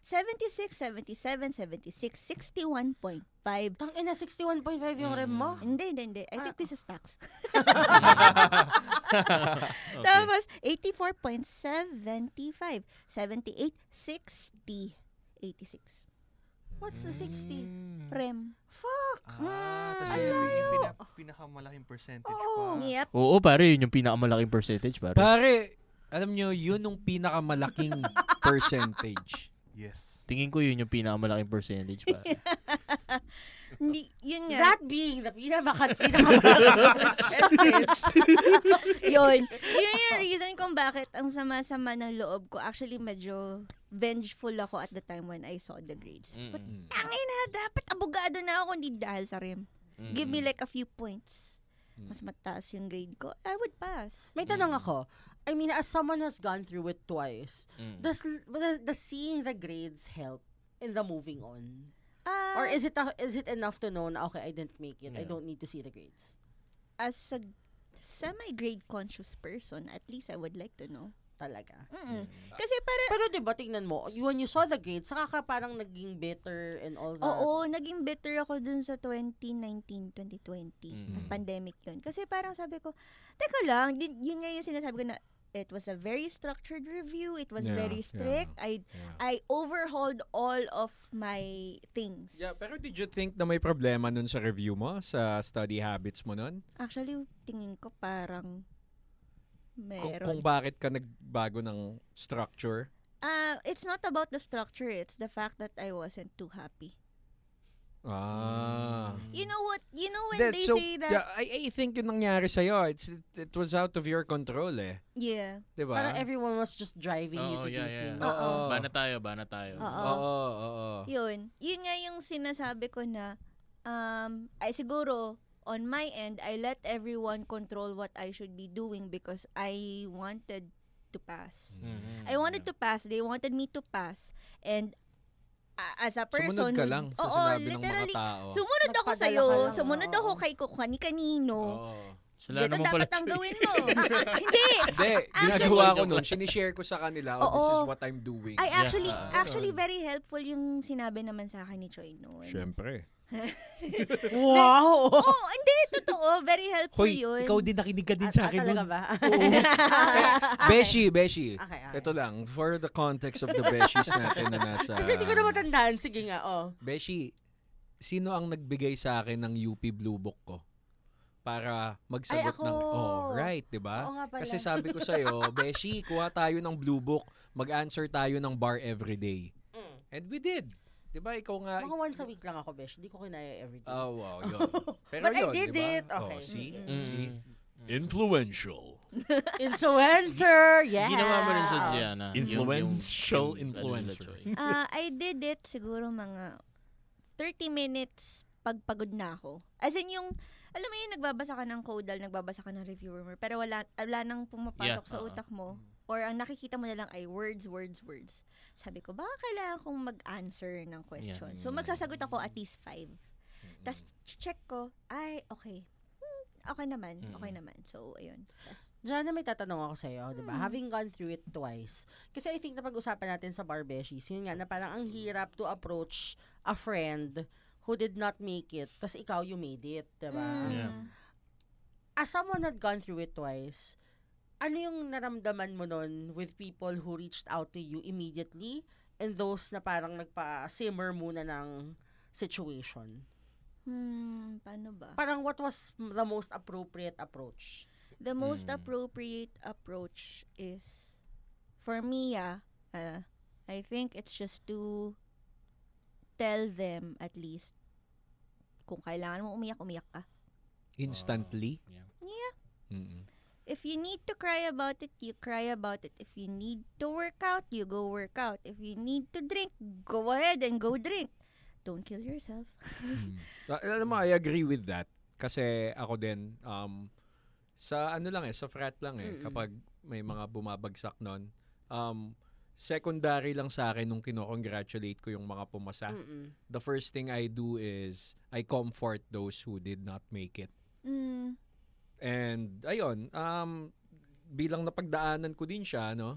Speaker 5: 76, 77, 76, 61.5.
Speaker 2: Tang ina, 61.5 yung rem mo.
Speaker 5: Hindi, hindi, hindi. I think
Speaker 2: Ah.
Speaker 5: this is tax. *laughs*
Speaker 4: Okay.
Speaker 5: Tapos, 84.75, 78, 60, 86.
Speaker 2: What's the 60?
Speaker 4: Mm.
Speaker 5: Rem.
Speaker 2: Fuck!
Speaker 3: Ah,
Speaker 5: Mm.
Speaker 3: tapos yun yung pina, pinakamalaking percentage pa.
Speaker 5: Yep.
Speaker 4: Oo, pare, yun yung pinakamalaking percentage, pare.
Speaker 1: Pare, alam nyo, yun yung pinakamalaking *laughs* percentage.
Speaker 3: Yes.
Speaker 4: Tingin ko yun yung pinakamalaking percentage, pare. *laughs*
Speaker 5: Hindi, yun nga.
Speaker 2: That being the pinakamalaki *laughs* percentage.
Speaker 5: yun. Yun yung reason kung bakit ang sama-sama ng loob ko. Actually, medyo vengeful ako at the time when I saw the grades. But,
Speaker 4: Mm.
Speaker 5: tangin na, dapat abogado na ako, hindi dahil sa rim. Give me like a few points.
Speaker 1: Mm.
Speaker 5: Mas mataas yung grade ko. I would pass.
Speaker 2: May tanong ako. I mean, as someone has gone through it twice,
Speaker 4: Mm.
Speaker 2: does, does, does seeing the grades help in the moving on?
Speaker 5: Ah,
Speaker 2: Or is it a- is it enough to know na, okay, I didn't make it. I
Speaker 4: Yeah.
Speaker 2: don't need to see the grades.
Speaker 5: as a semi-grade conscious person, at least I would like to know.
Speaker 2: Talaga.
Speaker 5: Mm-mm. Kasi para,
Speaker 2: Pero 'di ba tingnan mo, when you saw the grades, saka ka parang naging bitter and all that.
Speaker 5: oo, naging bitter ako dun sa 2019, 2020.
Speaker 4: Mm.
Speaker 5: At pandemic yun. Kasi parang sabi ko, teka lang, yun nga yung sinasabi ko na, it was a very structured review. It was
Speaker 1: Yeah,
Speaker 5: very strict. I
Speaker 1: Yeah.
Speaker 5: I overhauled all of my things.
Speaker 1: Yeah, pero did you think na may problema nun sa review mo? Sa study habits mo nun?
Speaker 5: Actually, tingin ko parang meron.
Speaker 1: kung bakit ka nagbago ng structure?
Speaker 5: Ah, it's not about the structure. It's the fact that I wasn't too happy.
Speaker 1: Ah.
Speaker 5: You know what? You know when
Speaker 1: That-
Speaker 5: they
Speaker 1: so,
Speaker 5: say that,
Speaker 1: yeah, I, I think yun nangyari sa'yo. It's, it, it was out of your control eh.
Speaker 5: yeah.
Speaker 1: Diba?
Speaker 2: Parang everyone was just driving you
Speaker 4: Oo,
Speaker 2: to
Speaker 4: yeah,
Speaker 2: do
Speaker 4: yeah.
Speaker 2: things.
Speaker 1: Oo.
Speaker 4: Bana tayo, bana tayo.
Speaker 5: Oo.
Speaker 1: Oo, oo.
Speaker 5: Yun. Yun nga yung sinasabi ko na, um, ay siguro, on my end, I let everyone control what I should be doing because I wanted to pass.
Speaker 4: Mhm.
Speaker 5: I wanted to pass. They wanted me to pass. And a- as a person...
Speaker 1: Sumunod ka lang sa
Speaker 5: Oo,
Speaker 1: sinabi ng mga
Speaker 5: literally,
Speaker 1: tao.
Speaker 5: Sumunod ako
Speaker 2: ka lang,
Speaker 5: Sumunod ako kay kani-kanino.
Speaker 1: Oo.
Speaker 4: Sila
Speaker 5: Dito dapat ang *laughs* gawin mo. *laughs* Hindi.
Speaker 1: Hindi, ginagawa ko nun. Sinishare ko sa kanila, oh, this is what I'm doing.
Speaker 5: Ay, actually,
Speaker 4: Yeah.
Speaker 5: actually very helpful yung sinabi naman sa akin ni Choi noon.
Speaker 1: Siyempre. *laughs*
Speaker 2: Wow!
Speaker 5: Oo, hindi, totoo. Very helpful
Speaker 1: Hoy,
Speaker 5: yun.
Speaker 1: ikaw din nakinig ka din
Speaker 2: Ah,
Speaker 1: sa
Speaker 2: ah,
Speaker 1: akin
Speaker 2: talaga
Speaker 1: nun.
Speaker 2: ba? *laughs*
Speaker 1: Beshi, Beshi.
Speaker 2: Okay, okay.
Speaker 1: Ito lang, for the context of the Beshis natin na nasa...
Speaker 2: Kasi hindi ko na matandaan. Sige nga, oh.
Speaker 1: Beshi, sino ang nagbigay sa akin ng UP Blue Book ko? Para magsagot
Speaker 2: Ay, ako.
Speaker 1: ng... Oh, right, di ba? Kasi sabi ko sa'yo, *laughs* Beshi, kuha tayo ng Blue Book, mag-answer tayo ng bar everyday.
Speaker 2: Mm.
Speaker 1: And we did. Di ba? Ikaw nga...
Speaker 2: Mga once a week lang ako, Besh. Hindi ko kinaya everyday.
Speaker 1: Oh, wow, yun. *laughs* Pero
Speaker 2: But I
Speaker 1: yun,
Speaker 2: did
Speaker 1: di ba?
Speaker 2: it. Okay.
Speaker 1: Oh, see?
Speaker 5: Mm.
Speaker 1: See? Influential. *laughs*
Speaker 2: Influencer! Yes!
Speaker 4: Ginawa mo rin sa Gianna.
Speaker 6: Influential influencer.
Speaker 5: Ah, I did it siguro mga 30 minutes pagpagod na ako. As in yung, alam mo yung nagbabasa ka ng codal, nagbabasa ka ng review rumor, pero wala, wala nang pumapasok
Speaker 4: Yeah,
Speaker 5: sa
Speaker 4: oo.
Speaker 5: utak mo. Or ang nakikita mo na lang ay words, words, words. Sabi ko, baka kailangan kong mag-answer ng question. So, magsasagot ako at least five. Tapos, check ko, ay, okay. Hmm, okay naman,
Speaker 4: Mm.
Speaker 5: okay naman. So, ayun. Tas,
Speaker 2: Diyan na may tatanong ako sa'yo, di ba?
Speaker 5: Hmm.
Speaker 2: Having gone through it twice. Kasi I think na pag-usapan natin sa Barbeshies, yun nga, na parang ang hirap to approach a friend who did not make it, tas ikaw you made it, di ba?
Speaker 5: mm,
Speaker 4: Yeah.
Speaker 2: As someone had gone through it twice, ano yung naramdaman mo nun with people who reached out to you immediately and those na parang nagpa-simmer muna ng situation?
Speaker 5: hmm, paano ba?
Speaker 2: Parang what was the most appropriate approach?
Speaker 5: The most
Speaker 4: Mm.
Speaker 5: appropriate approach is, for me, ah, uh, I think it's just to tell them at least kung kailangan mo umiyak, umiyak ka.
Speaker 1: Instantly.
Speaker 4: Yeah.
Speaker 5: Yeah.
Speaker 1: Mm-mm.
Speaker 5: If you need to cry about it, you cry about it. If you need to work out, you go work out. If you need to drink, go ahead and go drink. Don't kill yourself. *laughs*
Speaker 1: So, alam mo, I agree with that. Kasi ako din, um, sa ano lang eh, sa frat lang eh,
Speaker 2: Mm-mm.
Speaker 1: kapag may mga bumabagsak nun, um, secondary lang sa akin nung kino-congratulate ko yung mga pumasa.
Speaker 2: Mm-mm.
Speaker 1: The first thing I do is, I comfort those who did not make it.
Speaker 5: Mm.
Speaker 1: And, ayun, um, bilang napagdaanan ko din siya, no?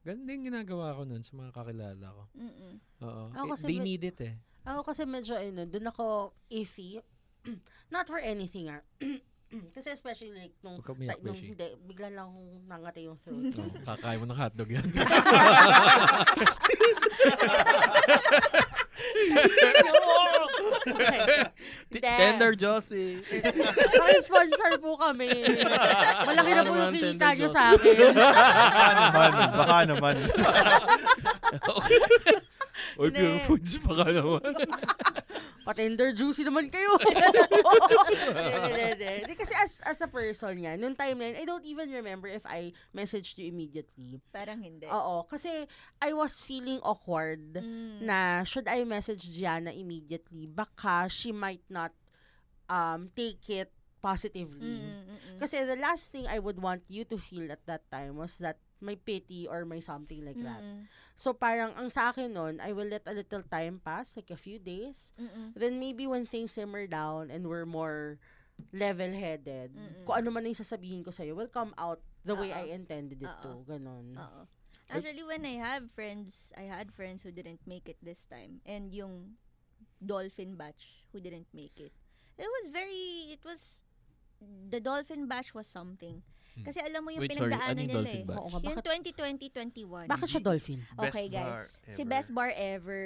Speaker 1: Ganun din ginagawa ko nun sa mga kakilala ko.
Speaker 5: Mm-mm.
Speaker 1: Oo.
Speaker 2: Ako kasi
Speaker 1: they
Speaker 2: may-
Speaker 1: need it eh.
Speaker 2: Ako kasi medyo, ano, dun ako iffy. *clears throat* Not for anything, ah. *clears throat* kasi especially like, nung,
Speaker 1: Huwag ka umiyak,
Speaker 2: ta- nung
Speaker 1: Beshi.
Speaker 2: hindi, bigla lang akong nangati yung throat. ko. *laughs*
Speaker 1: Oh, kakain mo ng hotdog yan. *laughs* *laughs*
Speaker 4: Tender Josie. *laughs*
Speaker 2: sponsor po kami. Malaki na po
Speaker 4: Baka
Speaker 2: yung kita nyo sa akin.
Speaker 3: Baka naman, baka naman.
Speaker 1: Oy, pure foods pa ka naman.
Speaker 2: Patender juicy naman kayo. *laughs* Hindi, Kasi as, as a person nga, nung time na yun, I don't even remember if I messaged you immediately.
Speaker 5: Parang hindi.
Speaker 2: Oo, kasi I was feeling awkward
Speaker 5: Mm.
Speaker 2: na should I message Gianna immediately baka she might not um take it positively.
Speaker 5: Mm, mm, mm.
Speaker 2: Kasi the last thing I would want you to feel at that time was that may pity or may something like that.
Speaker 5: Mm,
Speaker 2: So parang ang sa akin nun, I will let a little time pass, like a few days.
Speaker 5: mm, mm.
Speaker 2: Then maybe when things simmer down and we're more level-headed,
Speaker 5: Mm-mm.
Speaker 2: kung ano man yung sasabihin ko sa'yo will come out the way
Speaker 5: Oo.
Speaker 2: I intended it to.
Speaker 5: Oo.
Speaker 2: Ganon.
Speaker 5: Actually, when I have friends, I had friends who didn't make it this time. And yung dolphin batch who didn't make it. It was very, it was, the dolphin batch was something. Kasi alam mo yung
Speaker 4: Wait, sorry.
Speaker 5: pinagdaanan
Speaker 4: yung
Speaker 5: nila
Speaker 4: dolphin
Speaker 5: eh.
Speaker 4: batch?
Speaker 2: Oo nga,
Speaker 5: Yung
Speaker 2: bakit,
Speaker 5: 2020-21.
Speaker 2: bakit siya dolphin?
Speaker 5: Okay,
Speaker 3: Best bar
Speaker 5: guys. Si best bar ever.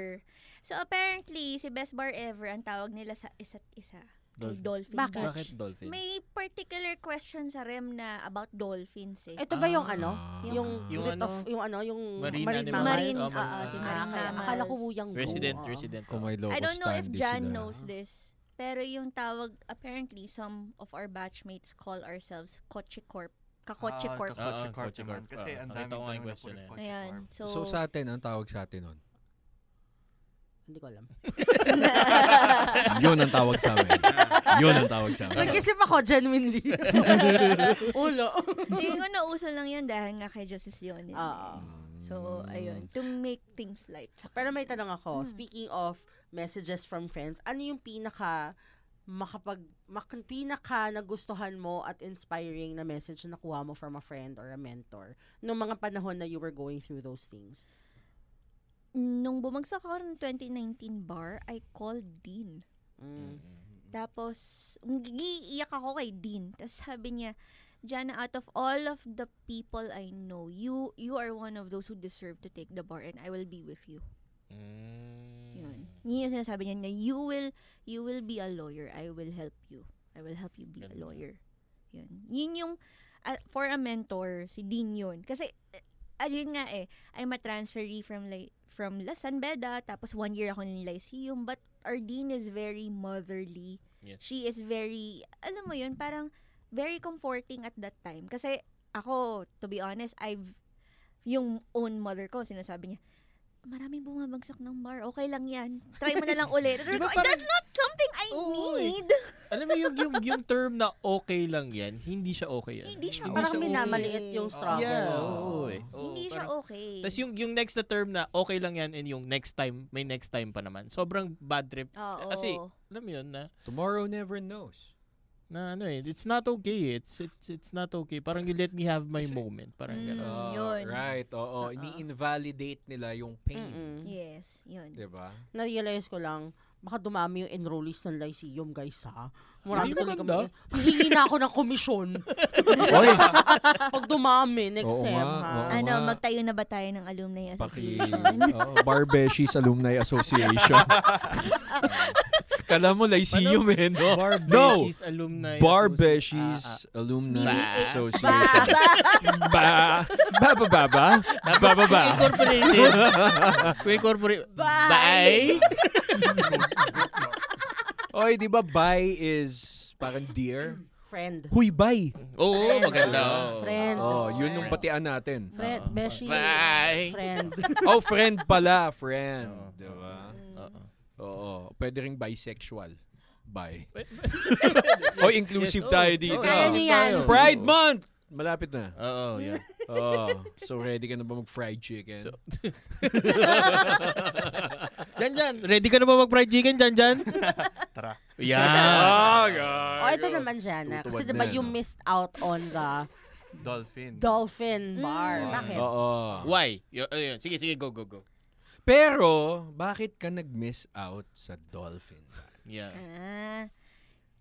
Speaker 5: So, apparently, si best bar ever, ang tawag nila sa isa't isa.
Speaker 4: Dolphin.
Speaker 5: dolphin
Speaker 2: Bakit?
Speaker 5: batch.
Speaker 4: Bakit dolphin?
Speaker 5: May particular question sa REM na about dolphins eh.
Speaker 2: Ito ba yung
Speaker 4: Ah.
Speaker 2: ano? Yung,
Speaker 4: Yung ano?
Speaker 2: of, yung ano, yung
Speaker 4: Marine
Speaker 2: marine,
Speaker 4: animals.
Speaker 2: mammals?
Speaker 5: Marine,
Speaker 4: Oh, marine-
Speaker 5: si
Speaker 4: ah,
Speaker 5: marine
Speaker 2: kaya,
Speaker 5: mammals.
Speaker 2: akala ko wuyang go.
Speaker 4: Resident,
Speaker 2: Oo.
Speaker 4: resident.
Speaker 1: May
Speaker 5: I don't know if
Speaker 1: sila.
Speaker 5: knows this, pero yung tawag, apparently, some of our batchmates call ourselves Kochi Corp. Kakotche
Speaker 3: Ah,
Speaker 5: Corp.
Speaker 3: Kakotche
Speaker 4: Ah,
Speaker 3: Corp
Speaker 4: Kotche
Speaker 3: naman.
Speaker 4: Corp.
Speaker 3: Kasi
Speaker 4: Ah,
Speaker 3: ang
Speaker 4: nakita
Speaker 3: dami
Speaker 4: ko question.
Speaker 3: Kotche
Speaker 5: Ayan.
Speaker 3: Corp.
Speaker 5: So,
Speaker 1: So sa atin, ang tawag sa atin nun?
Speaker 2: Hindi ko alam. *laughs*
Speaker 1: Yun ang tawag sa amin. Yun ang tawag sa amin.
Speaker 2: Nag-isip ako, genuinely. *laughs* Ulo.
Speaker 5: Tingin ko nauso lang yun dahil nga kay Justice Leon. yun
Speaker 2: Oo.
Speaker 5: eh. So, ayun. To make things light.
Speaker 2: Pero may tanong ako,
Speaker 5: Hmm.
Speaker 2: speaking of messages from friends, ano yung pinaka makapag mak, pinaka nagustuhan mo at inspiring na message na nakuha mo from a friend or a mentor nung mga panahon na you were going through those things?
Speaker 5: Nung bumagsak ako ng 2019 bar, I called Dean.
Speaker 2: Mm.
Speaker 5: Tapos, iiyak ako kay Dean. Tapos sabi niya, Jana, out of all of the people I know, you you are one of those who deserve to take the bar and I will be with you.
Speaker 4: Mm.
Speaker 5: Yun. Yun yung sinasabi niya na you will, you will be a lawyer. I will help you. I will help you be a lawyer. Yun. Yun yung, ah, for a mentor, si Dean yun. Kasi, ayun nga eh, I'm a transferee from like, from La San Beda, tapos one year ako ng Lyceum, but our Dean is very motherly.
Speaker 4: Yes.
Speaker 5: She is very, alam mo yun, parang very comforting at that time. Kasi, ako, to be honest, I've, yung own mother ko, sinasabi niya, maraming bumabagsak ng bar. Okay lang yan. Try mo na lang ulit. *laughs*
Speaker 4: Diba
Speaker 5: ko,
Speaker 4: parang-
Speaker 5: That's not something I
Speaker 4: Oo, eh.
Speaker 5: need.
Speaker 4: Alam mo yung, yung, yung term na okay lang yan, hindi siya okay yan.
Speaker 5: Hindi siya
Speaker 2: Parang
Speaker 5: okay.
Speaker 2: minamaliit yung struggle.
Speaker 4: Yeah,
Speaker 2: Oo.
Speaker 4: oo eh. Oo,
Speaker 5: Hindi siya
Speaker 4: parang-
Speaker 5: okay.
Speaker 4: Tapos yung, yung next na term na okay lang yan and yung next time, may next time pa naman. Sobrang bad trip.
Speaker 5: Oo.
Speaker 4: Kasi, alam mo yun na,
Speaker 1: Tomorrow never knows.
Speaker 4: Na ano eh, it's not okay. It's it's it's not okay. Parang you let me have my
Speaker 1: Kasi-
Speaker 4: moment. Parang
Speaker 5: Mm.
Speaker 4: gano'n.
Speaker 1: Ah,
Speaker 5: yun.
Speaker 1: Right, oo.
Speaker 5: Oo.
Speaker 1: Ini-invalidate nila yung pain.
Speaker 2: Mm-mm.
Speaker 5: Yes, yun.
Speaker 1: Diba?
Speaker 2: Na-realize ko lang, baka dumami yung enrollees ng Lyceum, guys, ha? Marami
Speaker 4: maganda.
Speaker 2: kami. Hihingi na ako ng komisyon. *laughs*
Speaker 1: Oy,
Speaker 2: Pag dumami, next
Speaker 1: Oo
Speaker 2: sem, ha?
Speaker 1: oo.
Speaker 5: ano, magtayo na ba tayo ng alumni
Speaker 1: paki
Speaker 5: association?
Speaker 1: oh, Barbeshies Alumni Association. *laughs* Kala mo Lyceum eh, no?
Speaker 4: Barbeshies Alumni
Speaker 1: Barbeshies Alumni
Speaker 4: Ba.
Speaker 1: Association. Ba. Ba ba ba ba? Ba ba ba?
Speaker 4: incorporated. kung incorporate.
Speaker 2: Bye.
Speaker 4: Bye.
Speaker 1: Oy, di ba bye is parang dear?
Speaker 2: Friend.
Speaker 1: Huy, bye!
Speaker 4: Oo, maganda.
Speaker 2: Friend.
Speaker 1: Oh, yun yung batian natin.
Speaker 2: Friend. Beshi.
Speaker 4: Bye.
Speaker 2: Friend.
Speaker 1: Oh, friend pala, friend.
Speaker 4: Oo.
Speaker 1: Di ba?
Speaker 4: Oo.
Speaker 1: Oo. Pwede ring bisexual. Bye. *laughs*
Speaker 4: Yes,
Speaker 1: Oh, inclusive
Speaker 4: yes,
Speaker 1: tayo
Speaker 4: oo.
Speaker 1: dito.
Speaker 2: Kaya niyo yan.
Speaker 1: Pride Month! Malapit na.
Speaker 4: Oo, yan.
Speaker 1: Oo. So, ready ka na ba mag-fried chicken?
Speaker 4: So- *laughs* Jan, Jan. Ready ka na ba mag-fried chicken, Jan, Jan? *laughs*
Speaker 3: Tara.
Speaker 4: Yan.
Speaker 1: Ah,
Speaker 2: O, ito naman, Jana. Kasi diba
Speaker 1: na,
Speaker 2: you
Speaker 1: no?
Speaker 2: missed out on the
Speaker 3: Dolphin.
Speaker 2: Dolphin Bar.
Speaker 5: Mm.
Speaker 2: Bakit?
Speaker 1: Oo.
Speaker 4: Why? Y- ayun. Sige, sige, go, go, go.
Speaker 1: Pero, bakit ka nag-miss out sa Dolphin?
Speaker 4: Yeah.
Speaker 5: Ah,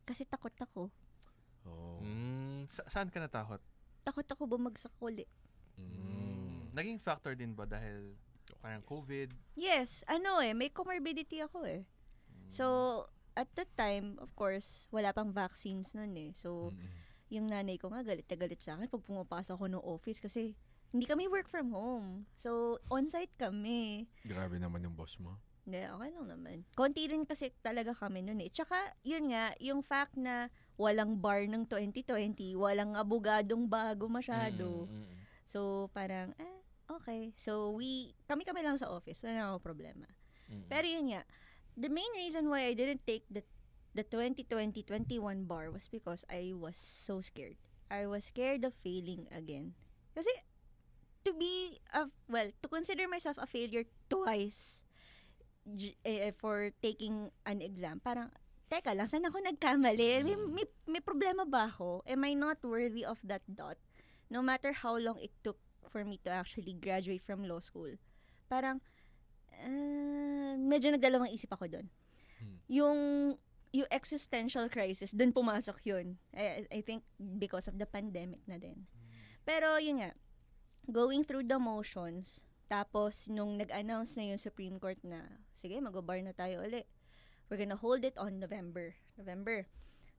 Speaker 5: kasi takot ako.
Speaker 1: Oh.
Speaker 4: Mm.
Speaker 3: Sa- saan ka natakot?
Speaker 5: Takot ako bumagsak uli.
Speaker 1: Mm.
Speaker 3: Naging factor din ba dahil parang COVID?
Speaker 5: Yes, ano eh, may comorbidity ako eh. So, at that time, of course, wala pang vaccines nun eh. So,
Speaker 1: Mm-mm.
Speaker 5: yung nanay ko nga galit na galit sa akin pag pumapasok ako ng office kasi hindi kami work from home. So, on-site kami.
Speaker 1: Grabe naman yung boss mo.
Speaker 5: Hindi, okay lang naman. Konti rin kasi talaga kami nun eh. Tsaka, yun nga, yung fact na walang bar ng 2020, walang abogadong bago masyado.
Speaker 4: Mm, mm, mm.
Speaker 5: So, parang, eh, okay. So, we, kami-kami lang sa office. Wala na akong problema.
Speaker 4: Mm.
Speaker 5: Pero yun nga, the main reason why I didn't take the the 2020-21 bar was because I was so scared. I was scared of failing again. Kasi, to be, a, well, to consider myself a failure twice j- eh, for taking an exam, parang, teka lang, saan ako nagkamali? May, may, may problema ba ako? Am I not worthy of that dot? No matter how long it took for me to actually graduate from law school. Parang, ah, medyo nagdalawang isip ako doon.
Speaker 1: Hmm.
Speaker 5: Yung yung existential crisis, doon pumasok yun. I, I think because of the pandemic na din. Pero yun nga, going through the motions, tapos nung nag-announce na yung Supreme Court na, sige, mag-bar na tayo uli. We're gonna hold it on November. November.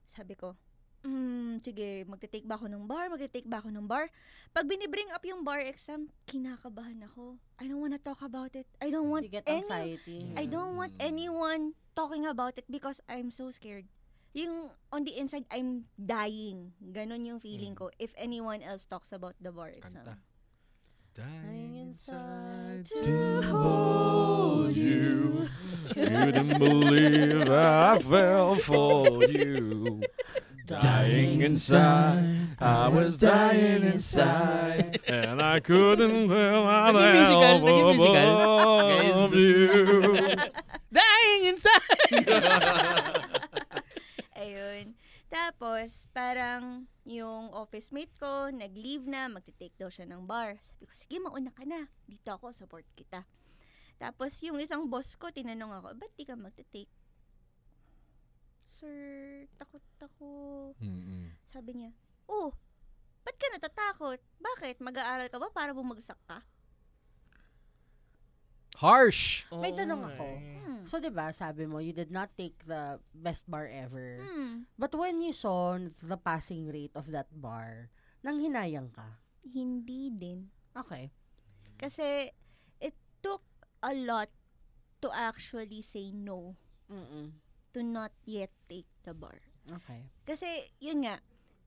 Speaker 5: Sabi ko, hmm, sige, magte-take ba ako ng bar? Magte-take ba ako ng bar? Pag binibring up yung bar exam, kinakabahan ako. I don't wanna talk about it. I don't want
Speaker 2: You get
Speaker 5: any
Speaker 2: anxiety.
Speaker 5: I don't want
Speaker 1: Mm.
Speaker 5: anyone talking about it because I'm so scared. Yung on the inside, I'm dying. Ganon yung feeling ko if anyone else talks about the bar exam.
Speaker 1: Kanta.
Speaker 2: Dying inside
Speaker 5: to
Speaker 1: hold you. Couldn't believe I fell for you. Dying inside, I was dying inside, and I couldn't feel my
Speaker 4: naging
Speaker 1: above you. *laughs*
Speaker 4: Dying inside! *laughs*
Speaker 5: Tapos, parang yung office mate ko, nag-leave na, magte-take daw siya ng bar. Sabi ko, sige, mauna ka na. Dito ako, support kita. Tapos, yung isang boss ko, tinanong ako, ba't di ka magte-take? Sir, takot ako.
Speaker 1: Mm-mm.
Speaker 5: Sabi niya, oh, ba't ka natatakot? Bakit? Mag-aaral ka ba para bumagsak ka?
Speaker 1: Harsh.
Speaker 2: May tanong ako.
Speaker 5: Hmm.
Speaker 2: So, di ba, sabi mo, you did not take the best bar ever.
Speaker 5: Hmm.
Speaker 2: But when you saw the passing rate of that bar, nang hinayang ka.
Speaker 5: Hindi din.
Speaker 2: Okay.
Speaker 5: Kasi, it took a lot to actually say no
Speaker 2: Mm-mm.
Speaker 5: to not yet take the bar.
Speaker 2: Okay.
Speaker 5: Kasi, yun nga,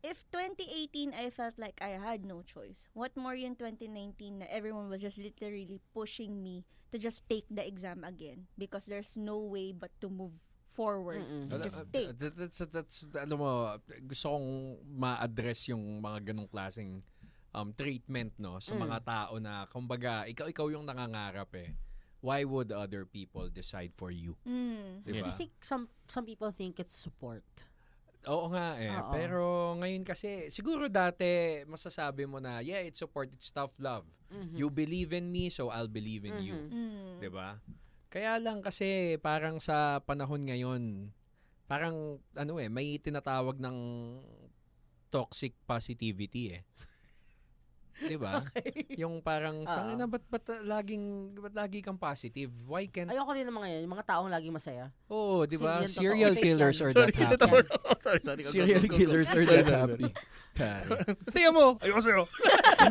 Speaker 5: if 2018 I felt like I had no choice, what more yung 2019 na everyone was just literally pushing me to just take the exam again because there's no way but to move forward.
Speaker 2: Mm-mm.
Speaker 5: to just
Speaker 1: uh,
Speaker 5: take.
Speaker 1: that- That's, that's, alam mo, gusto kong ma-address yung mga ganong klaseng um, treatment no sa
Speaker 2: Mm.
Speaker 1: mga tao na kumbaga ikaw ikaw yung nangangarap eh. Why would other people decide for you?
Speaker 5: Mm.
Speaker 1: Di
Speaker 2: I think some some people think it's support.
Speaker 1: Oo nga eh.
Speaker 2: Oo.
Speaker 1: Pero ngayon kasi, siguro dati masasabi mo na, yeah, it's support, it's tough love.
Speaker 2: Mhm.
Speaker 1: You believe in me, so I'll believe in you.
Speaker 2: Mhm.
Speaker 5: Mm.
Speaker 1: 'Di ba? Kaya lang kasi parang sa panahon ngayon, parang ano eh, may tinatawag ng toxic positivity eh. 'Di ba? *laughs* Yung parang
Speaker 2: Oo.
Speaker 1: tangina ba't, ba't laging ba't lagi kang positive? Why can't
Speaker 2: Ayoko rin ng mga yan, yung mga taong laging masaya.
Speaker 1: Oh, 'di ba?
Speaker 2: Totoo.
Speaker 1: Serial
Speaker 2: Fake
Speaker 1: killers
Speaker 2: yan.
Speaker 1: are
Speaker 4: Sorry,
Speaker 1: that happy.
Speaker 4: tatawa na *laughs* ako. Sorry, sorry. Go, go,
Speaker 1: Serial
Speaker 4: go, go, go.
Speaker 1: killers are
Speaker 4: Sorry,
Speaker 1: that
Speaker 4: sorry,
Speaker 1: happy. Pare. *laughs*
Speaker 4: Saya mo. Ayoko sa'yo.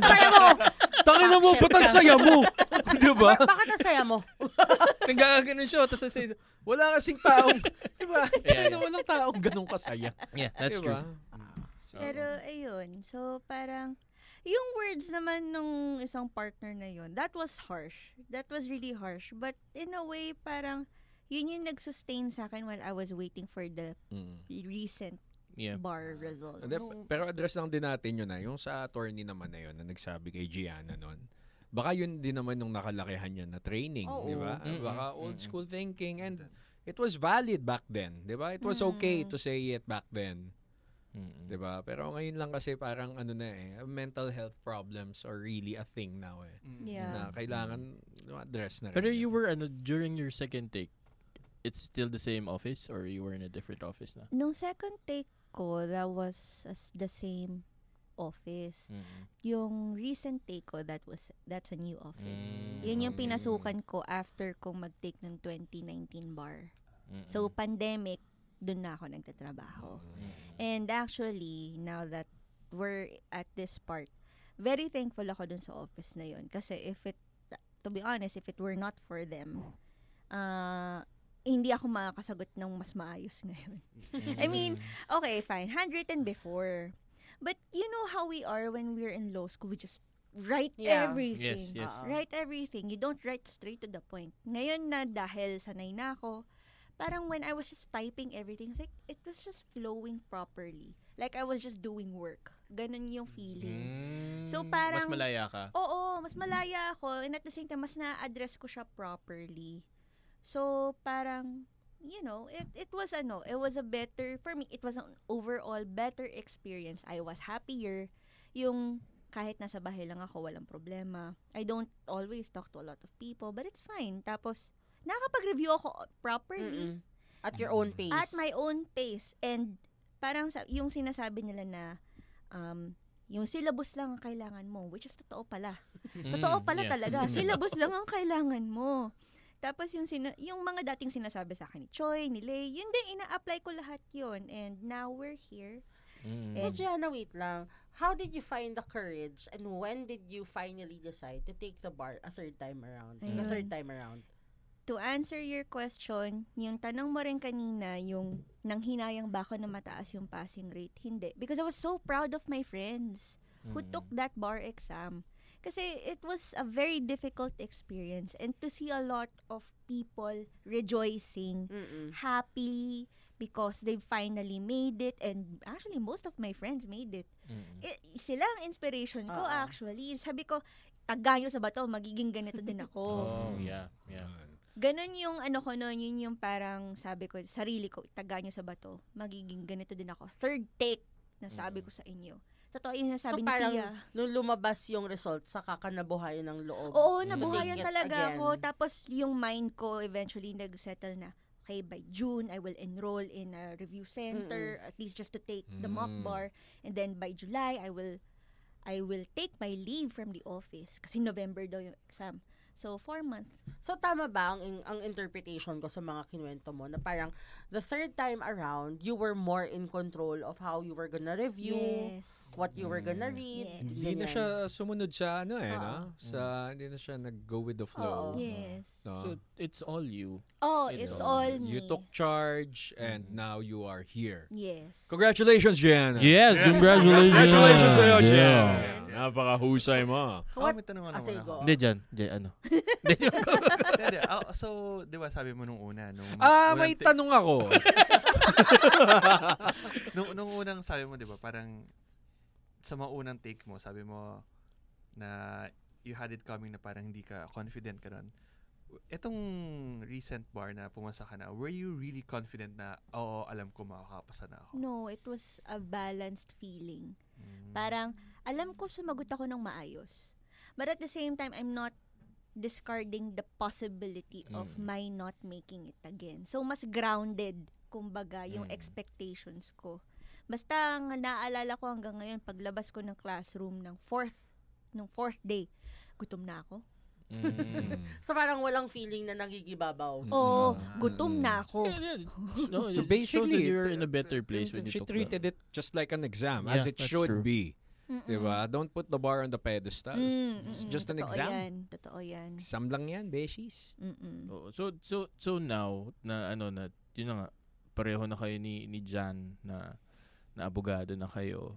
Speaker 2: Saya mo!
Speaker 1: Tangina mo, ba't ang saya mo? 'Di ba?
Speaker 2: Ba- bakit ang saya mo?
Speaker 4: Nagkakaganon siya. Tapos sa
Speaker 1: Wala kasing taong, 'di ba?
Speaker 4: Yeah,
Speaker 1: Tangina, walang taong ganun kasaya.
Speaker 4: Yeah, that's
Speaker 1: 'Di
Speaker 4: true. So,
Speaker 5: Pero ayun, so parang yung words naman nung isang partner na yun, that was harsh. That was really harsh. But in a way, parang yun yung nag-sustain sa akin while I was waiting for the
Speaker 1: Mm.
Speaker 5: recent
Speaker 4: yeah.
Speaker 5: bar result.
Speaker 1: P- pero address lang din natin yun na. Yung sa attorney naman na yun na nagsabi kay Gianna nun. Baka yun din naman yung nakalakihan niya na training,
Speaker 2: Oo.
Speaker 1: di ba?
Speaker 4: Mm-mm.
Speaker 1: Baka old school thinking and it was valid back then, di ba? It was okay
Speaker 5: Mm.
Speaker 1: to say it back then,
Speaker 4: Mm-mm.
Speaker 1: di ba? Pero ngayon lang kasi parang ano na eh, mental health problems are really a thing now eh.
Speaker 5: Yeah.
Speaker 1: Na kailangan no, address na rin.
Speaker 4: Pero you were, ano, during your second take, it's still the same office or you were in a different office na?
Speaker 5: Nung second take ko, that was as the same office. Yung recent take ko, that was that's a new office.
Speaker 4: Mm.
Speaker 5: Yun yung pinasukan ko after kong mag-take ng 2019 bar.
Speaker 4: Mm-mm.
Speaker 5: So, pandemic, dun na ako nagtatrabaho.
Speaker 4: Mm-mm.
Speaker 5: And actually, now that we're at this part, very thankful ako dun sa office na yun. Kasi if it, to be honest, if it were not for them, uh, hindi ako makakasagot ng mas maayos ngayon. *laughs* I mean, okay, fine, handwritten before. But you know how we are when we're in law school, we just write
Speaker 2: Yeah.
Speaker 5: everything.
Speaker 4: Yes, yes.
Speaker 2: Oo.
Speaker 5: Write everything. You don't write straight to the point. Ngayon na dahil sanay na ako, parang when I was just typing everything, it's like, it was just flowing properly. Like I was just doing work. Ganun yung feeling.
Speaker 4: Mm.
Speaker 5: So, parang-
Speaker 4: Mas malaya ka.
Speaker 5: Oo, mas malaya ako and at the same time mas na-address ko siya properly. So parang you know, it it was ano, it was a better for me, it was an overall better experience. I was happier yung kahit nasa bahay lang ako, walang problema. I don't always talk to a lot of people, but it's fine. Tapos nakakapag-review ako properly
Speaker 2: Mm-mm. At your own pace.
Speaker 5: at my own pace and parang sa, yung sinasabi nila na um yung syllabus lang ang kailangan mo which is totoo pala. Totoo
Speaker 4: Mm,
Speaker 5: pala
Speaker 4: yeah.
Speaker 5: talaga. *laughs* Syllabus lang ang kailangan mo. Tapos yung sina- yung mga dating sinasabi sa akin ni Choi, ni Lay, yun din ina-apply ko lahat yun and now we're here.
Speaker 4: Mm.
Speaker 2: So, Gianna, wait lang. How did you find the courage and when did you finally decide to take the bar a third time around? The
Speaker 5: Ayun.
Speaker 2: third time around.
Speaker 5: To answer your question, yung tanong mo rin kanina, yung nang hinayang ba ako na mataas yung passing rate? Hindi. Because I was so proud of my friends. who
Speaker 4: Mm.
Speaker 5: took that bar exam. Kasi it was a very difficult experience and to see a lot of people rejoicing,
Speaker 2: Mm-mm.
Speaker 5: happy because they finally made it and actually most of my friends made it.
Speaker 4: Mm.
Speaker 5: Eh, sila ang inspiration ko
Speaker 2: Oo.
Speaker 5: actually. Sabi ko, taganyo sa bato, magiging ganito din ako. *laughs*
Speaker 4: Oh, yeah. Yeah.
Speaker 5: Ganon yung ano ko noon, yun yung parang sabi ko, sarili ko, taganyo sa bato, magiging ganito din ako. Third take na sabi ko sa inyo. Totoo yung
Speaker 2: So,
Speaker 5: nasabi ni
Speaker 2: parang
Speaker 5: Pia.
Speaker 2: nung lumabas yung result, saka ka nabuhayan ng loob.
Speaker 5: Oo,
Speaker 4: Mm.
Speaker 5: nabuhayan talaga
Speaker 2: again.
Speaker 5: ako. Tapos yung mind ko eventually nag-settle na, okay, by June, I will enroll in a review center, at least just to take the mock
Speaker 1: Mm.
Speaker 5: bar. And then by July, I will I will take my leave from the office kasi November daw yung exam. So, four months.
Speaker 2: So tama ba ang ang interpretation ko sa mga kinuwento mo na parang the third time around you were more in control of how you were gonna review,
Speaker 5: Yes.
Speaker 2: what you were gonna read.
Speaker 5: Yes.
Speaker 1: Hindi na siya sumunod sa ano eh, no? Sa, hindi na siya nag-go with the flow.
Speaker 2: Oo.
Speaker 5: Yes.
Speaker 1: No?
Speaker 4: So, it's all you.
Speaker 5: Oh,
Speaker 4: It's
Speaker 5: it's
Speaker 4: all-
Speaker 5: all me.
Speaker 1: you took charge and
Speaker 4: Mhm.
Speaker 1: now you are here.
Speaker 5: Yes.
Speaker 1: Congratulations, Gianna!
Speaker 4: Yes, congratulations.
Speaker 1: Congratulations sa'yo,
Speaker 4: Yeah.
Speaker 1: Gianna! Napakahusay mo.
Speaker 3: Oh, may tanong
Speaker 2: Ah, sige,
Speaker 3: naman
Speaker 2: go.
Speaker 3: ako.
Speaker 4: Hindi, dyan. Dyan, ano? *laughs*
Speaker 3: Ah, so, di ba sabi mo nung una, nung
Speaker 1: Ah, may
Speaker 3: ta-
Speaker 1: tanong ako. *laughs*
Speaker 3: nung, nung unang sabi mo, di ba, parang sa mga unang take mo, sabi mo na you had it coming na parang hindi ka confident ka nun. Itong recent bar na pumasa ka na, were you really confident na, oo, alam ko makakapasa na ako?
Speaker 5: No, it was a balanced feeling.
Speaker 3: Mm.
Speaker 5: Parang, alam ko sumagot ako ng maayos. But at the same time, I'm not discarding the possibility of
Speaker 4: Mm.
Speaker 5: my not making it again. So, mas grounded, kumbaga, yung
Speaker 4: Mm.
Speaker 5: expectations ko. Basta, ang naalala ko hanggang ngayon, paglabas ko ng classroom ng fourth, ng fourth day, gutom na ako.
Speaker 4: Mm. *laughs*
Speaker 2: So parang walang feeling na nagigibabaw.
Speaker 5: Oo,
Speaker 3: Ah.
Speaker 5: gutom na ako.
Speaker 4: Yeah, yeah. No,
Speaker 1: So
Speaker 4: that
Speaker 1: basically,
Speaker 4: you're in a better place when you
Speaker 1: she
Speaker 4: took
Speaker 1: treated
Speaker 4: the...
Speaker 1: it just like an exam,
Speaker 4: Yeah,
Speaker 1: as it should
Speaker 4: true.
Speaker 1: be.
Speaker 5: Mm-mm.
Speaker 1: Diba? Don't put the bar on the pedestal.
Speaker 5: Mm,
Speaker 1: It's
Speaker 5: mm-mm.
Speaker 1: just an
Speaker 5: Totoo
Speaker 1: exam.
Speaker 5: Yan. Totoo yan.
Speaker 1: Exam lang yan, beshies.
Speaker 5: Mm-mm.
Speaker 4: Oo. So, so, so now, na ano na, yun na nga, pareho na kayo ni, ni Jan na, na abogado na kayo.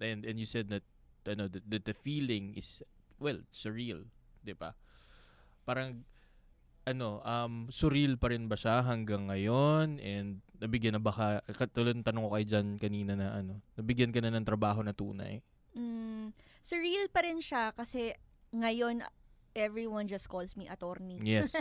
Speaker 4: And, and you said that, ano, that, that the feeling is, well, surreal. Di ba? Parang, ano, um, surreal pa rin ba siya hanggang ngayon? And nabigyan na ba ka, katulad ng tanong ko kay Jan kanina na ano, nabigyan ka na ng trabaho na tunay?
Speaker 5: Mm, surreal pa rin siya kasi ngayon everyone just calls me attorney.
Speaker 4: Yes. *laughs*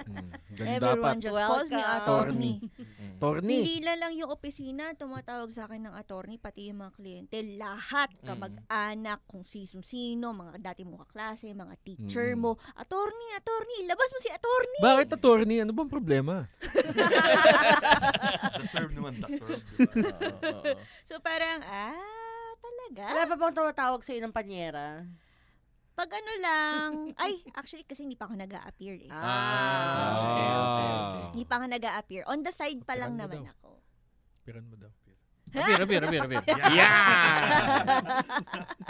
Speaker 1: Mm. Ganda
Speaker 5: Everyone
Speaker 1: pa.
Speaker 5: just calls me
Speaker 2: Welcome.
Speaker 5: attorney.
Speaker 4: Mm.
Speaker 1: Torni.
Speaker 5: Hindi na lang yung opisina tumatawag sa akin ng attorney, pati yung mga kliyente. Lahat,
Speaker 4: Mm.
Speaker 5: kamag-anak, kung sino-sino, mga dati mo kaklase, mga teacher
Speaker 1: Mm.
Speaker 5: mo. Attorney, attorney, labas mo si attorney.
Speaker 1: Bakit attorney? Ano bang problema? *laughs*
Speaker 3: Deserve naman, deserve.
Speaker 4: Oo, oo, oo.
Speaker 5: So parang, ah, talaga?
Speaker 2: Wala pa bang tumatawag sa'yo ng panyera?
Speaker 5: Pag ano lang, *laughs* ay, actually kasi hindi pa ako nag appear eh.
Speaker 4: Ah, okay, okay, okay.
Speaker 5: Hindi pa ako nag appear On the side pa lang
Speaker 1: Piran mo
Speaker 5: naman
Speaker 1: daw.
Speaker 5: ako.
Speaker 1: Piran mo daw.
Speaker 4: Appear, appear, appear, appear.
Speaker 3: Yeah.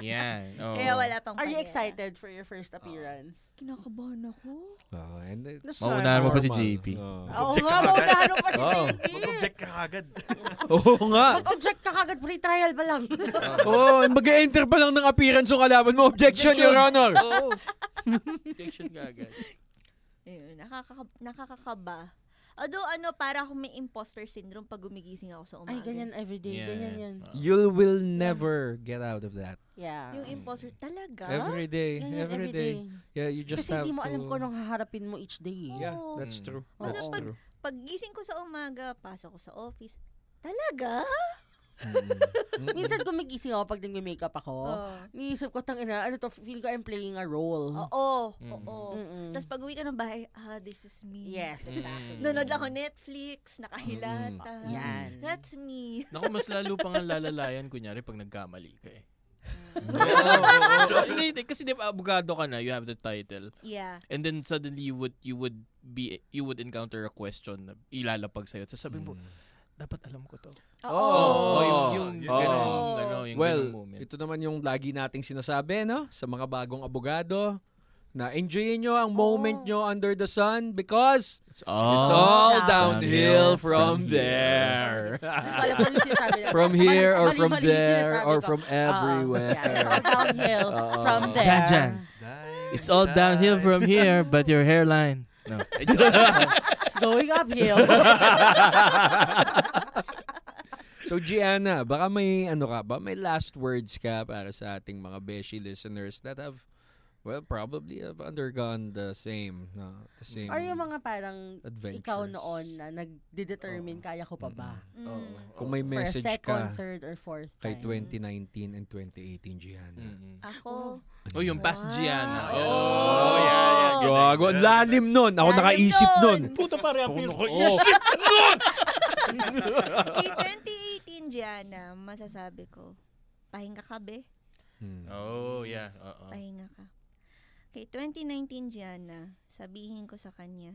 Speaker 4: Yan. oo.
Speaker 5: Kaya wala pang
Speaker 2: Are you excited for your first appearance?
Speaker 5: Kinakabahan ako.
Speaker 1: Oh, and it's
Speaker 2: That's
Speaker 4: Maunahan mo pa si. JP.
Speaker 1: Oh.
Speaker 2: Oo
Speaker 3: Object
Speaker 2: nga,
Speaker 3: ka
Speaker 2: maunahan mo pa si
Speaker 1: Oo.
Speaker 2: JP.
Speaker 3: Mag-object ka agad. *laughs*
Speaker 1: Oo nga.
Speaker 2: Mag-object ka kagad, free trial pa lang. *laughs*
Speaker 1: Oo, oh, mag-enter pa lang ng appearance yung kalaban mo. Objection, Your Honor.
Speaker 4: Oo. Objection ka agad.
Speaker 5: Ayun, nakaka nakakakaba. Although ano, para akong may imposter syndrome pag gumigising ako sa umaga.
Speaker 2: Ay, ganyan everyday.
Speaker 4: Yan.
Speaker 2: Ganyan yan.
Speaker 1: You will never get out of that.
Speaker 2: Yeah.
Speaker 5: Yung imposter, talaga?
Speaker 1: Every day,
Speaker 2: Ganyan
Speaker 1: every day. Yeah, you just
Speaker 2: Kasi
Speaker 1: have
Speaker 2: hindi mo
Speaker 1: to...
Speaker 2: alam kung anong haharapin mo each day. eh.
Speaker 1: Yeah,
Speaker 5: Oo.
Speaker 1: that's true. That's
Speaker 5: pag-
Speaker 1: true.
Speaker 5: Pag gising ko sa umaga, pasok ko sa office. Talaga?
Speaker 1: Mm. *laughs*
Speaker 2: Minsan gumigising ako pag nag-makeup ako.
Speaker 5: Oo.
Speaker 2: Niisip ko, tang ina, ano to, feel ko I'm playing a role.
Speaker 5: Oo.
Speaker 4: Mm.
Speaker 5: Oo.
Speaker 2: Mm-mm.
Speaker 5: Tapos pag uwi ka ng bahay, ah, this is me.
Speaker 2: Yes, exactly.
Speaker 4: Mm.
Speaker 5: Nanood lang ako Netflix, nakahilata.
Speaker 2: Mm. Yan.
Speaker 5: That's me.
Speaker 4: Naku, mas lalo pang ang lalalayan, kunyari, pag nagkamali ka eh.
Speaker 5: Mm.
Speaker 4: Oo. Hindi, kasi di ba, abogado ka na, you have the title.
Speaker 5: Yeah.
Speaker 4: And then suddenly you would you would be you would encounter a question na ilalapag sa'yo. So sabi mo,
Speaker 1: Mm.
Speaker 4: Dapat alam ko to.
Speaker 1: Oo.
Speaker 4: Oh, yung, yung,
Speaker 1: Oo.
Speaker 4: ganun, ano, yung
Speaker 1: Well,
Speaker 4: moment.
Speaker 1: ito naman yung lagi nating sinasabi, no? Sa mga bagong abogado, na enjoyin nyo ang moment
Speaker 5: Oo.
Speaker 1: nyo under the sun because
Speaker 4: It's all,
Speaker 1: it's all
Speaker 2: downhill
Speaker 1: downhill from there. From here or from there or from everywhere.
Speaker 2: Yeah, it's all downhill *laughs* from there.
Speaker 4: Jan, Jan. It's all downhill from here, but your hairline. No. *laughs*
Speaker 2: It's going uphill. *laughs*
Speaker 1: So Gianna, baka may ano ka ba, may last words ka para sa ating mga Beshi listeners that have well, probably have undergone the same, no, the same
Speaker 2: Or yung mga parang
Speaker 1: adventures.
Speaker 2: ikaw noon na nagde-determine kaya ko pa ba?
Speaker 5: Mm.
Speaker 1: Kung may
Speaker 2: For a
Speaker 1: message
Speaker 2: second,
Speaker 1: ka
Speaker 2: third, or fourth
Speaker 1: kay
Speaker 2: time.
Speaker 1: 2019 and 2018 Gianna.
Speaker 4: Mm.
Speaker 5: Ako,
Speaker 4: Oh, yung past
Speaker 5: Wow.
Speaker 4: Gianna.
Speaker 5: Oh.
Speaker 4: Oh, yeah, yeah.
Speaker 1: Gago, ang lalim nun. Ako
Speaker 5: Lalim
Speaker 1: nakaisip nun.
Speaker 5: nun.
Speaker 4: Puta pare,
Speaker 1: Ako
Speaker 4: appear.
Speaker 1: nakaisip *laughs* nun. *laughs*
Speaker 5: kay 2018, Gianna, masasabi ko, pahinga ka, be.
Speaker 1: Hmm.
Speaker 4: Oh, yeah. Oo.
Speaker 5: Pahinga ka. Kay 2019 Gianna, sabihin ko sa kanya,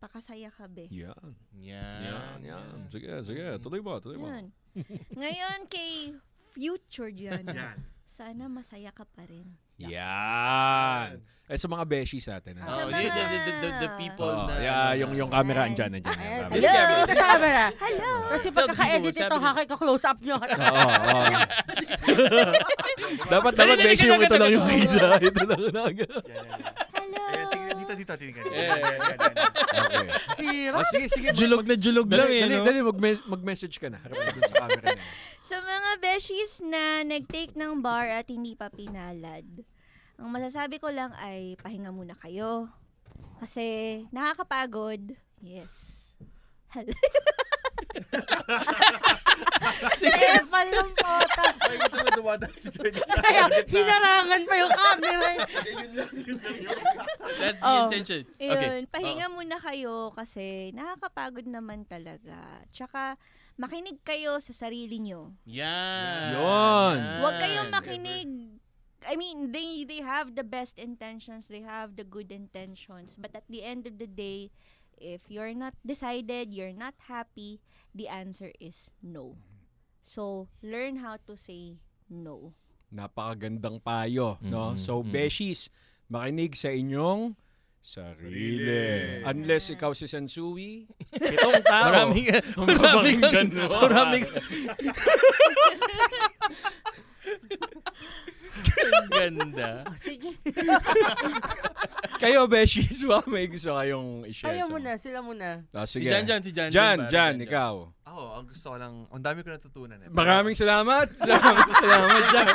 Speaker 5: pakasaya ka be.
Speaker 1: Yan.
Speaker 4: Yan.
Speaker 1: Yan, yan. Sige, sige. Tuloy mo, tuloy mo.
Speaker 5: Yan. Ngayon kay future Gianna,
Speaker 3: Yan.
Speaker 5: sana masaya ka pa rin.
Speaker 1: Yan. Eh, sa mga beshies natin.
Speaker 5: Sa
Speaker 1: Ha?
Speaker 4: Oh,
Speaker 5: mga-
Speaker 4: yun, the, the, the, the people
Speaker 1: Oo,
Speaker 4: na...
Speaker 1: yeah,
Speaker 4: ano,
Speaker 1: yung,
Speaker 4: na-
Speaker 1: yung camera andyan, andyan.
Speaker 2: Ka- tingin ka sa camera. *laughs*
Speaker 5: Hello!
Speaker 2: Kasi pagkaka-edit ito, kakay-close up nyo. *laughs*
Speaker 1: Oo, oo. *laughs* dapat, dapat beshi yung ito lang yung kita. Ito lang yung naga.
Speaker 3: Yan, yan, yan.
Speaker 5: Hello!
Speaker 3: Ayan, tingnan dito, dito, tingnan.
Speaker 4: Eh.
Speaker 1: Okay.
Speaker 2: Hirap.
Speaker 1: Oh, sige, sige.
Speaker 4: Julog na julog
Speaker 1: Dali,
Speaker 4: lang eh,
Speaker 1: dali,
Speaker 4: no?
Speaker 1: dali, mag- mag-message ka na. Harap dun sa camera na. *laughs*
Speaker 5: Sa mga beshies na nag-take ng bar at hindi pa pinalad, ang masasabi ko lang ay pahinga muna kayo. Kasi nakakapagod. Yes. Hello. *laughs*
Speaker 2: Eh, palang pota.
Speaker 3: Ay, ito na dumadaan si Jenny.
Speaker 2: Kaya, hinarangan pa yung camera. eh.
Speaker 4: That's the
Speaker 2: Oh.
Speaker 4: intention.
Speaker 5: Ayun,
Speaker 4: Okay.
Speaker 5: pahinga muna kayo kasi nakakapagod naman talaga. Tsaka, makinig kayo sa sarili nyo.
Speaker 4: Yan.
Speaker 1: Yun.
Speaker 5: Huwag kayong makinig. I mean, they they have the best intentions, they have the good intentions, but at the end of the day, if you're not decided, you're not happy, the answer is no. So, learn how to say no.
Speaker 1: Napakagandang payo, no?
Speaker 4: Mm,
Speaker 1: So,
Speaker 4: mm.
Speaker 1: beshies, makinig sa inyong sarili.
Speaker 3: Sarili.
Speaker 1: Unless ikaw si Sansui, itong tao.
Speaker 4: Maraming, *laughs* maraming,
Speaker 1: mo.
Speaker 4: maraming, *laughs* Ang ganda.
Speaker 2: Oh, sige. *laughs*
Speaker 1: Kayo, beshies, baka may gusto kayong i-share.
Speaker 2: Ayaw
Speaker 1: sa-
Speaker 2: muna, sila muna.
Speaker 1: Ah,
Speaker 4: Si
Speaker 1: sige.
Speaker 4: Jan Jan, si Jan
Speaker 1: Jan,
Speaker 4: pare,
Speaker 1: Jan, ikaw.
Speaker 3: Ako, ang gusto ko lang, ang dami ko natutunan. Eh.
Speaker 1: Maraming salamat. *laughs* Salamat, salamat, Jan.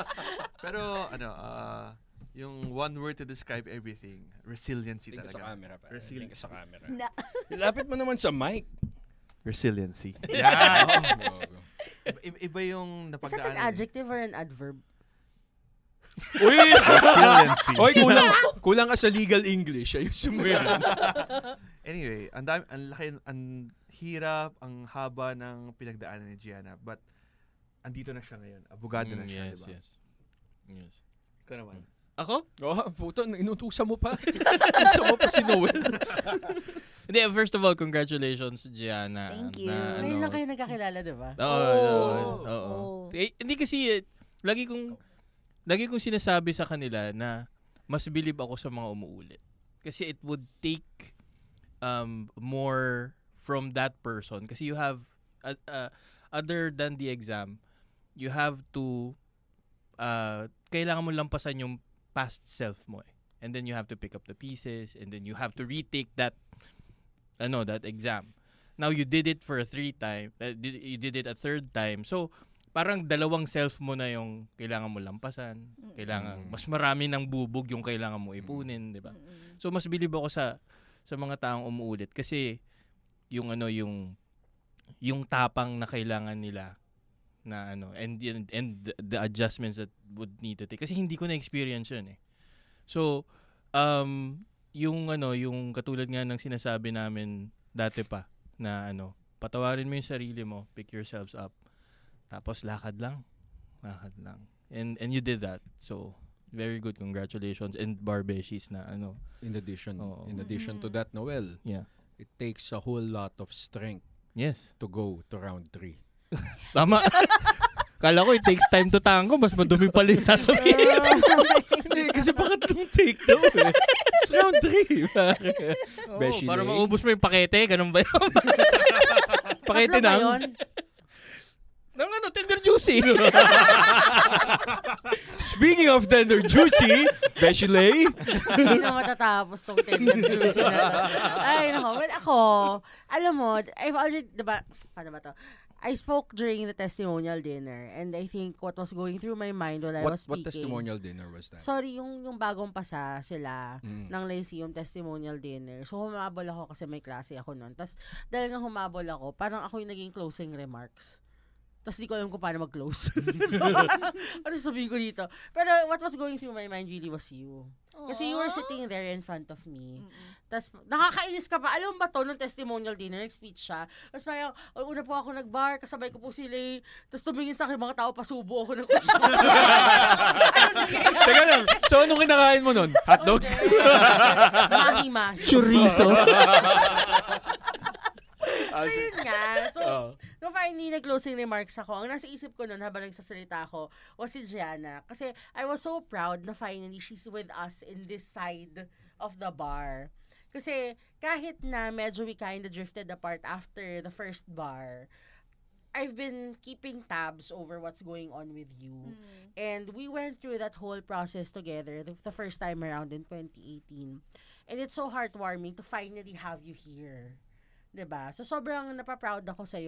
Speaker 1: *laughs*
Speaker 3: Pero, ano, ah, yung one word to describe everything, resiliency
Speaker 1: Tingin ka sa
Speaker 3: talaga.
Speaker 1: camera, pa.
Speaker 3: Resil-
Speaker 1: Tingin ka sa camera.
Speaker 5: Na.
Speaker 1: Lapit mo naman sa mic.
Speaker 3: Resiliency.
Speaker 1: Yeah.
Speaker 3: Iba, iba yung
Speaker 2: Is that an
Speaker 3: napagdaanan.
Speaker 2: adjective or an adverb?
Speaker 1: Uy! Oy, kulang, kulang ka sa legal English. Ayusin mo yan.
Speaker 3: Anyway, ang dami, ang laki, ang hirap, ang haba ng pinagdaanan ni Gianna. But, andito na siya ngayon. Abogado na
Speaker 4: Mm,
Speaker 3: siya,
Speaker 4: yes,
Speaker 3: diba?
Speaker 4: yes. Yes.
Speaker 3: Ikaw naman.
Speaker 4: Ako?
Speaker 1: Oh, puto, inutusan mo pa. *laughs* Inutusan mo pa si Noel. *laughs*
Speaker 4: Hindi, first of all, congratulations, Gianna.
Speaker 5: Thank you.
Speaker 4: Na,
Speaker 2: Ngayon
Speaker 4: ano,
Speaker 2: lang kayo nagkakilala, di ba?
Speaker 4: Oo, oo, oo,
Speaker 2: Oh.
Speaker 4: oo.
Speaker 5: Oh.
Speaker 4: Eh, hindi kasi, eh, lagi kong, lagi kong sinasabi sa kanila na mas believe ako sa mga umuulit. Kasi it would take um, more from that person. Kasi you have, uh, uh, other than the exam, you have to, uh, kailangan mo lampasan yung past self mo eh. And then you have to pick up the pieces and then you have to retake that ano that exam. Now you did it for a three time, uh, you did it a third time. So parang dalawang self mo na yung kailangan mo lampasan. Kailangan mas marami ng bubog yung kailangan mo ipunin, 'di ba? So mas believe ako sa sa mga taong umuulit kasi yung ano yung yung tapang na kailangan nila na ano and and, and the, the adjustments that would need to take kasi hindi ko na experience yun eh. So um yung ano yung katulad nga ng sinasabi namin dati pa na ano patawarin mo yung sarili mo, pick yourselves up. Tapos lakad lang. Lakad lang. And and you did that. So very good congratulations and Barbeshies na ano
Speaker 1: In addition,
Speaker 4: Oo.
Speaker 1: in addition to that, Noel,
Speaker 4: Yeah.
Speaker 1: it takes a whole lot of strength
Speaker 4: Yes.
Speaker 1: to go to round 3. *laughs*
Speaker 4: Tama. *laughs* Kala ko it takes time to tango, mas madumi pala yung sasabihin. *laughs*
Speaker 1: Hindi, kasi baka tatlong take daw eh. It's round 3.
Speaker 4: Oo,
Speaker 1: Beshi
Speaker 4: para maubos mo yung pakete, ganun ba yun?
Speaker 1: Pakete
Speaker 2: ba
Speaker 1: ng...
Speaker 4: ano, tender juicy. *laughs*
Speaker 1: Speaking of tender juicy, Beshi Lay.
Speaker 2: Hindi na matatapos tong tender juice na to. Ay, nako. Well, ako, alam mo, I've already, diba, paano ba to? I spoke during the testimonial dinner and I think what was going through my mind while I
Speaker 1: What,
Speaker 2: was
Speaker 1: what
Speaker 2: speaking.
Speaker 1: testimonial dinner was that?
Speaker 2: Sorry, yung, yung bagong pasa sila
Speaker 1: Mm.
Speaker 2: ng Lyceum testimonial dinner. So, humabol ako kasi may klase ako noon. Tapos, dahil nga humabol ako, parang ako yung naging closing remarks. Tapos, di ko alam kung paano mag-close. *laughs* so, ano sabihin ko dito? Pero, what was going through my mind really was you. Kasi you were sitting there in front of me.
Speaker 5: Mm-mm.
Speaker 2: Tapos, nakakainis ka pa. Alam mo ba to, nung testimonial dinner, nag-speech siya. Tapos parang, oh, una po ako nag-bar, kasabay ko po si Lay. Tapos tumingin sa akin mga tao, pasubo ako ng kusya. *laughs*
Speaker 1: teka lang, So, anong kinakain mo nun? Hotdog?
Speaker 2: Mahi-mahi.
Speaker 6: Chorizo. *laughs*
Speaker 2: So, yun nga. So, *laughs*
Speaker 1: Oo.
Speaker 2: nung finally nag-closing remarks ako, ang nasa isip ko nun habang nagsasalita ako was si Gianna. Kasi I was so proud na finally she's with us in this side of the bar. Kasi kahit na medyo we kinda drifted apart after the first bar, I've been keeping tabs over what's going on with you.
Speaker 5: Mm.
Speaker 2: And we went through that whole process together the, the first time around in 2018. And it's so heartwarming to finally have you here. 'Di ba? So sobrang napaproud ako sa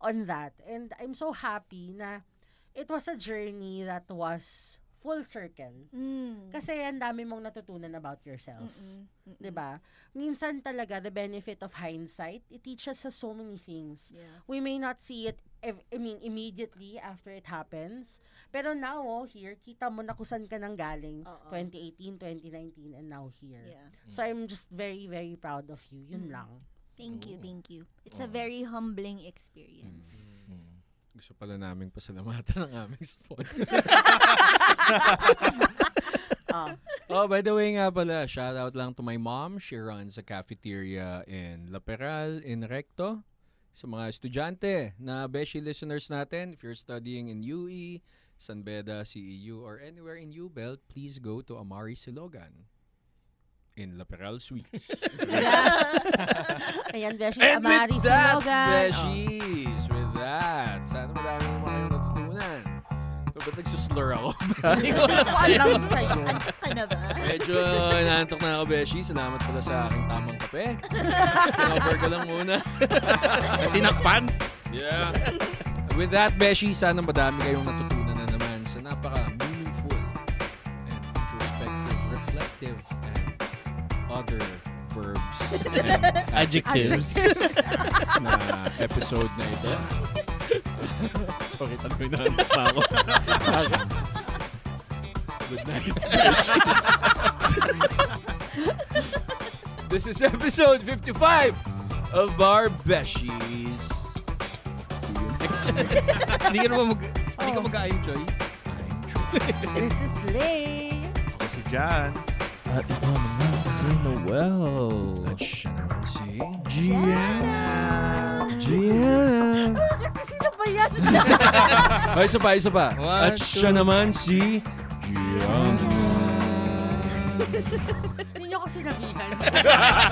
Speaker 2: on that. And I'm so happy na it was a journey that was full circle.
Speaker 5: Mm.
Speaker 2: Kasi ang dami mong natutunan about yourself.
Speaker 5: Mm-mm. Mm-mm.
Speaker 2: 'Di ba? Minsan talaga the benefit of hindsight, it teaches us so many things
Speaker 5: Yeah.
Speaker 2: we may not see it I mean immediately after it happens pero now oh, here kita mo na kung saan ka nang galing
Speaker 5: Oo.
Speaker 2: 2018 2019 and now here
Speaker 5: Yeah.
Speaker 2: so I'm just very very proud of you yun
Speaker 5: Mm.
Speaker 2: lang
Speaker 5: Thank you, thank you. It's a very humbling experience.
Speaker 4: Mm.
Speaker 1: Gusto pala namin pasalamatan ng aming sponsor. *laughs* *laughs*
Speaker 2: Ah,
Speaker 1: oh, by the way nga pala, shout out lang to my mom. She runs a cafeteria in La Peral, in Recto. Sa mga estudyante na Beshi listeners natin, if you're studying in UE, San Beda, CEU, or anywhere in UBEL, please go to Amari Silogan in La Peral Suites. *laughs*
Speaker 2: ayan Beshi
Speaker 1: And
Speaker 2: Amari
Speaker 1: with that,
Speaker 2: Silogan Oh.
Speaker 1: Beshies, with that, sana madami mo kayong natutunan. So, ba't nagsuslur ako? *laughs* *laughs*
Speaker 2: Alam sa'yo
Speaker 5: Antok ka na ba?
Speaker 1: Medyo inaantok na ako, Beshi. Salamat pala sa aking tamang kape. Kinover ko lang muna.
Speaker 4: Tinakpan?
Speaker 1: Yeah. With that, Beshi, sana madami kayong natutunan na naman sa napaka-meaningful and introspective, reflective, other verbs and
Speaker 4: Adjectives.
Speaker 1: na episode na ito. *laughs* Sorry, talaga inaantok na ako. Good night, This is episode 55 of Bar Beshies. See you next week.
Speaker 4: Hindi ka naman mag... Hindi ka
Speaker 2: Oh.
Speaker 4: mag-aayong, Joy.
Speaker 1: I'm Troy.
Speaker 2: this is Lay
Speaker 3: Ako si Jan.
Speaker 6: At ito naman si Noel.
Speaker 1: At siya naman si...
Speaker 6: Gianna. Gianna.
Speaker 2: sino *laughs* ba yan
Speaker 1: Ay, isa pa, isa pa.
Speaker 4: One,
Speaker 1: At siya
Speaker 4: two.
Speaker 1: naman si... Gianna. *laughs*
Speaker 2: hindi niyo ko sinabihan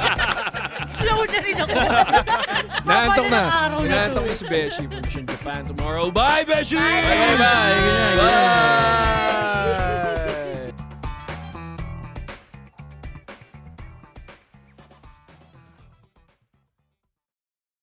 Speaker 2: *laughs* slow na rin ako
Speaker 1: Naantok na.
Speaker 2: araw na
Speaker 1: Naantok
Speaker 2: eh.
Speaker 1: na si Beshi from Japan tomorrow. Bye, Beshi!
Speaker 6: Bye, bye. Ganyan, ganyan.
Speaker 1: Bye!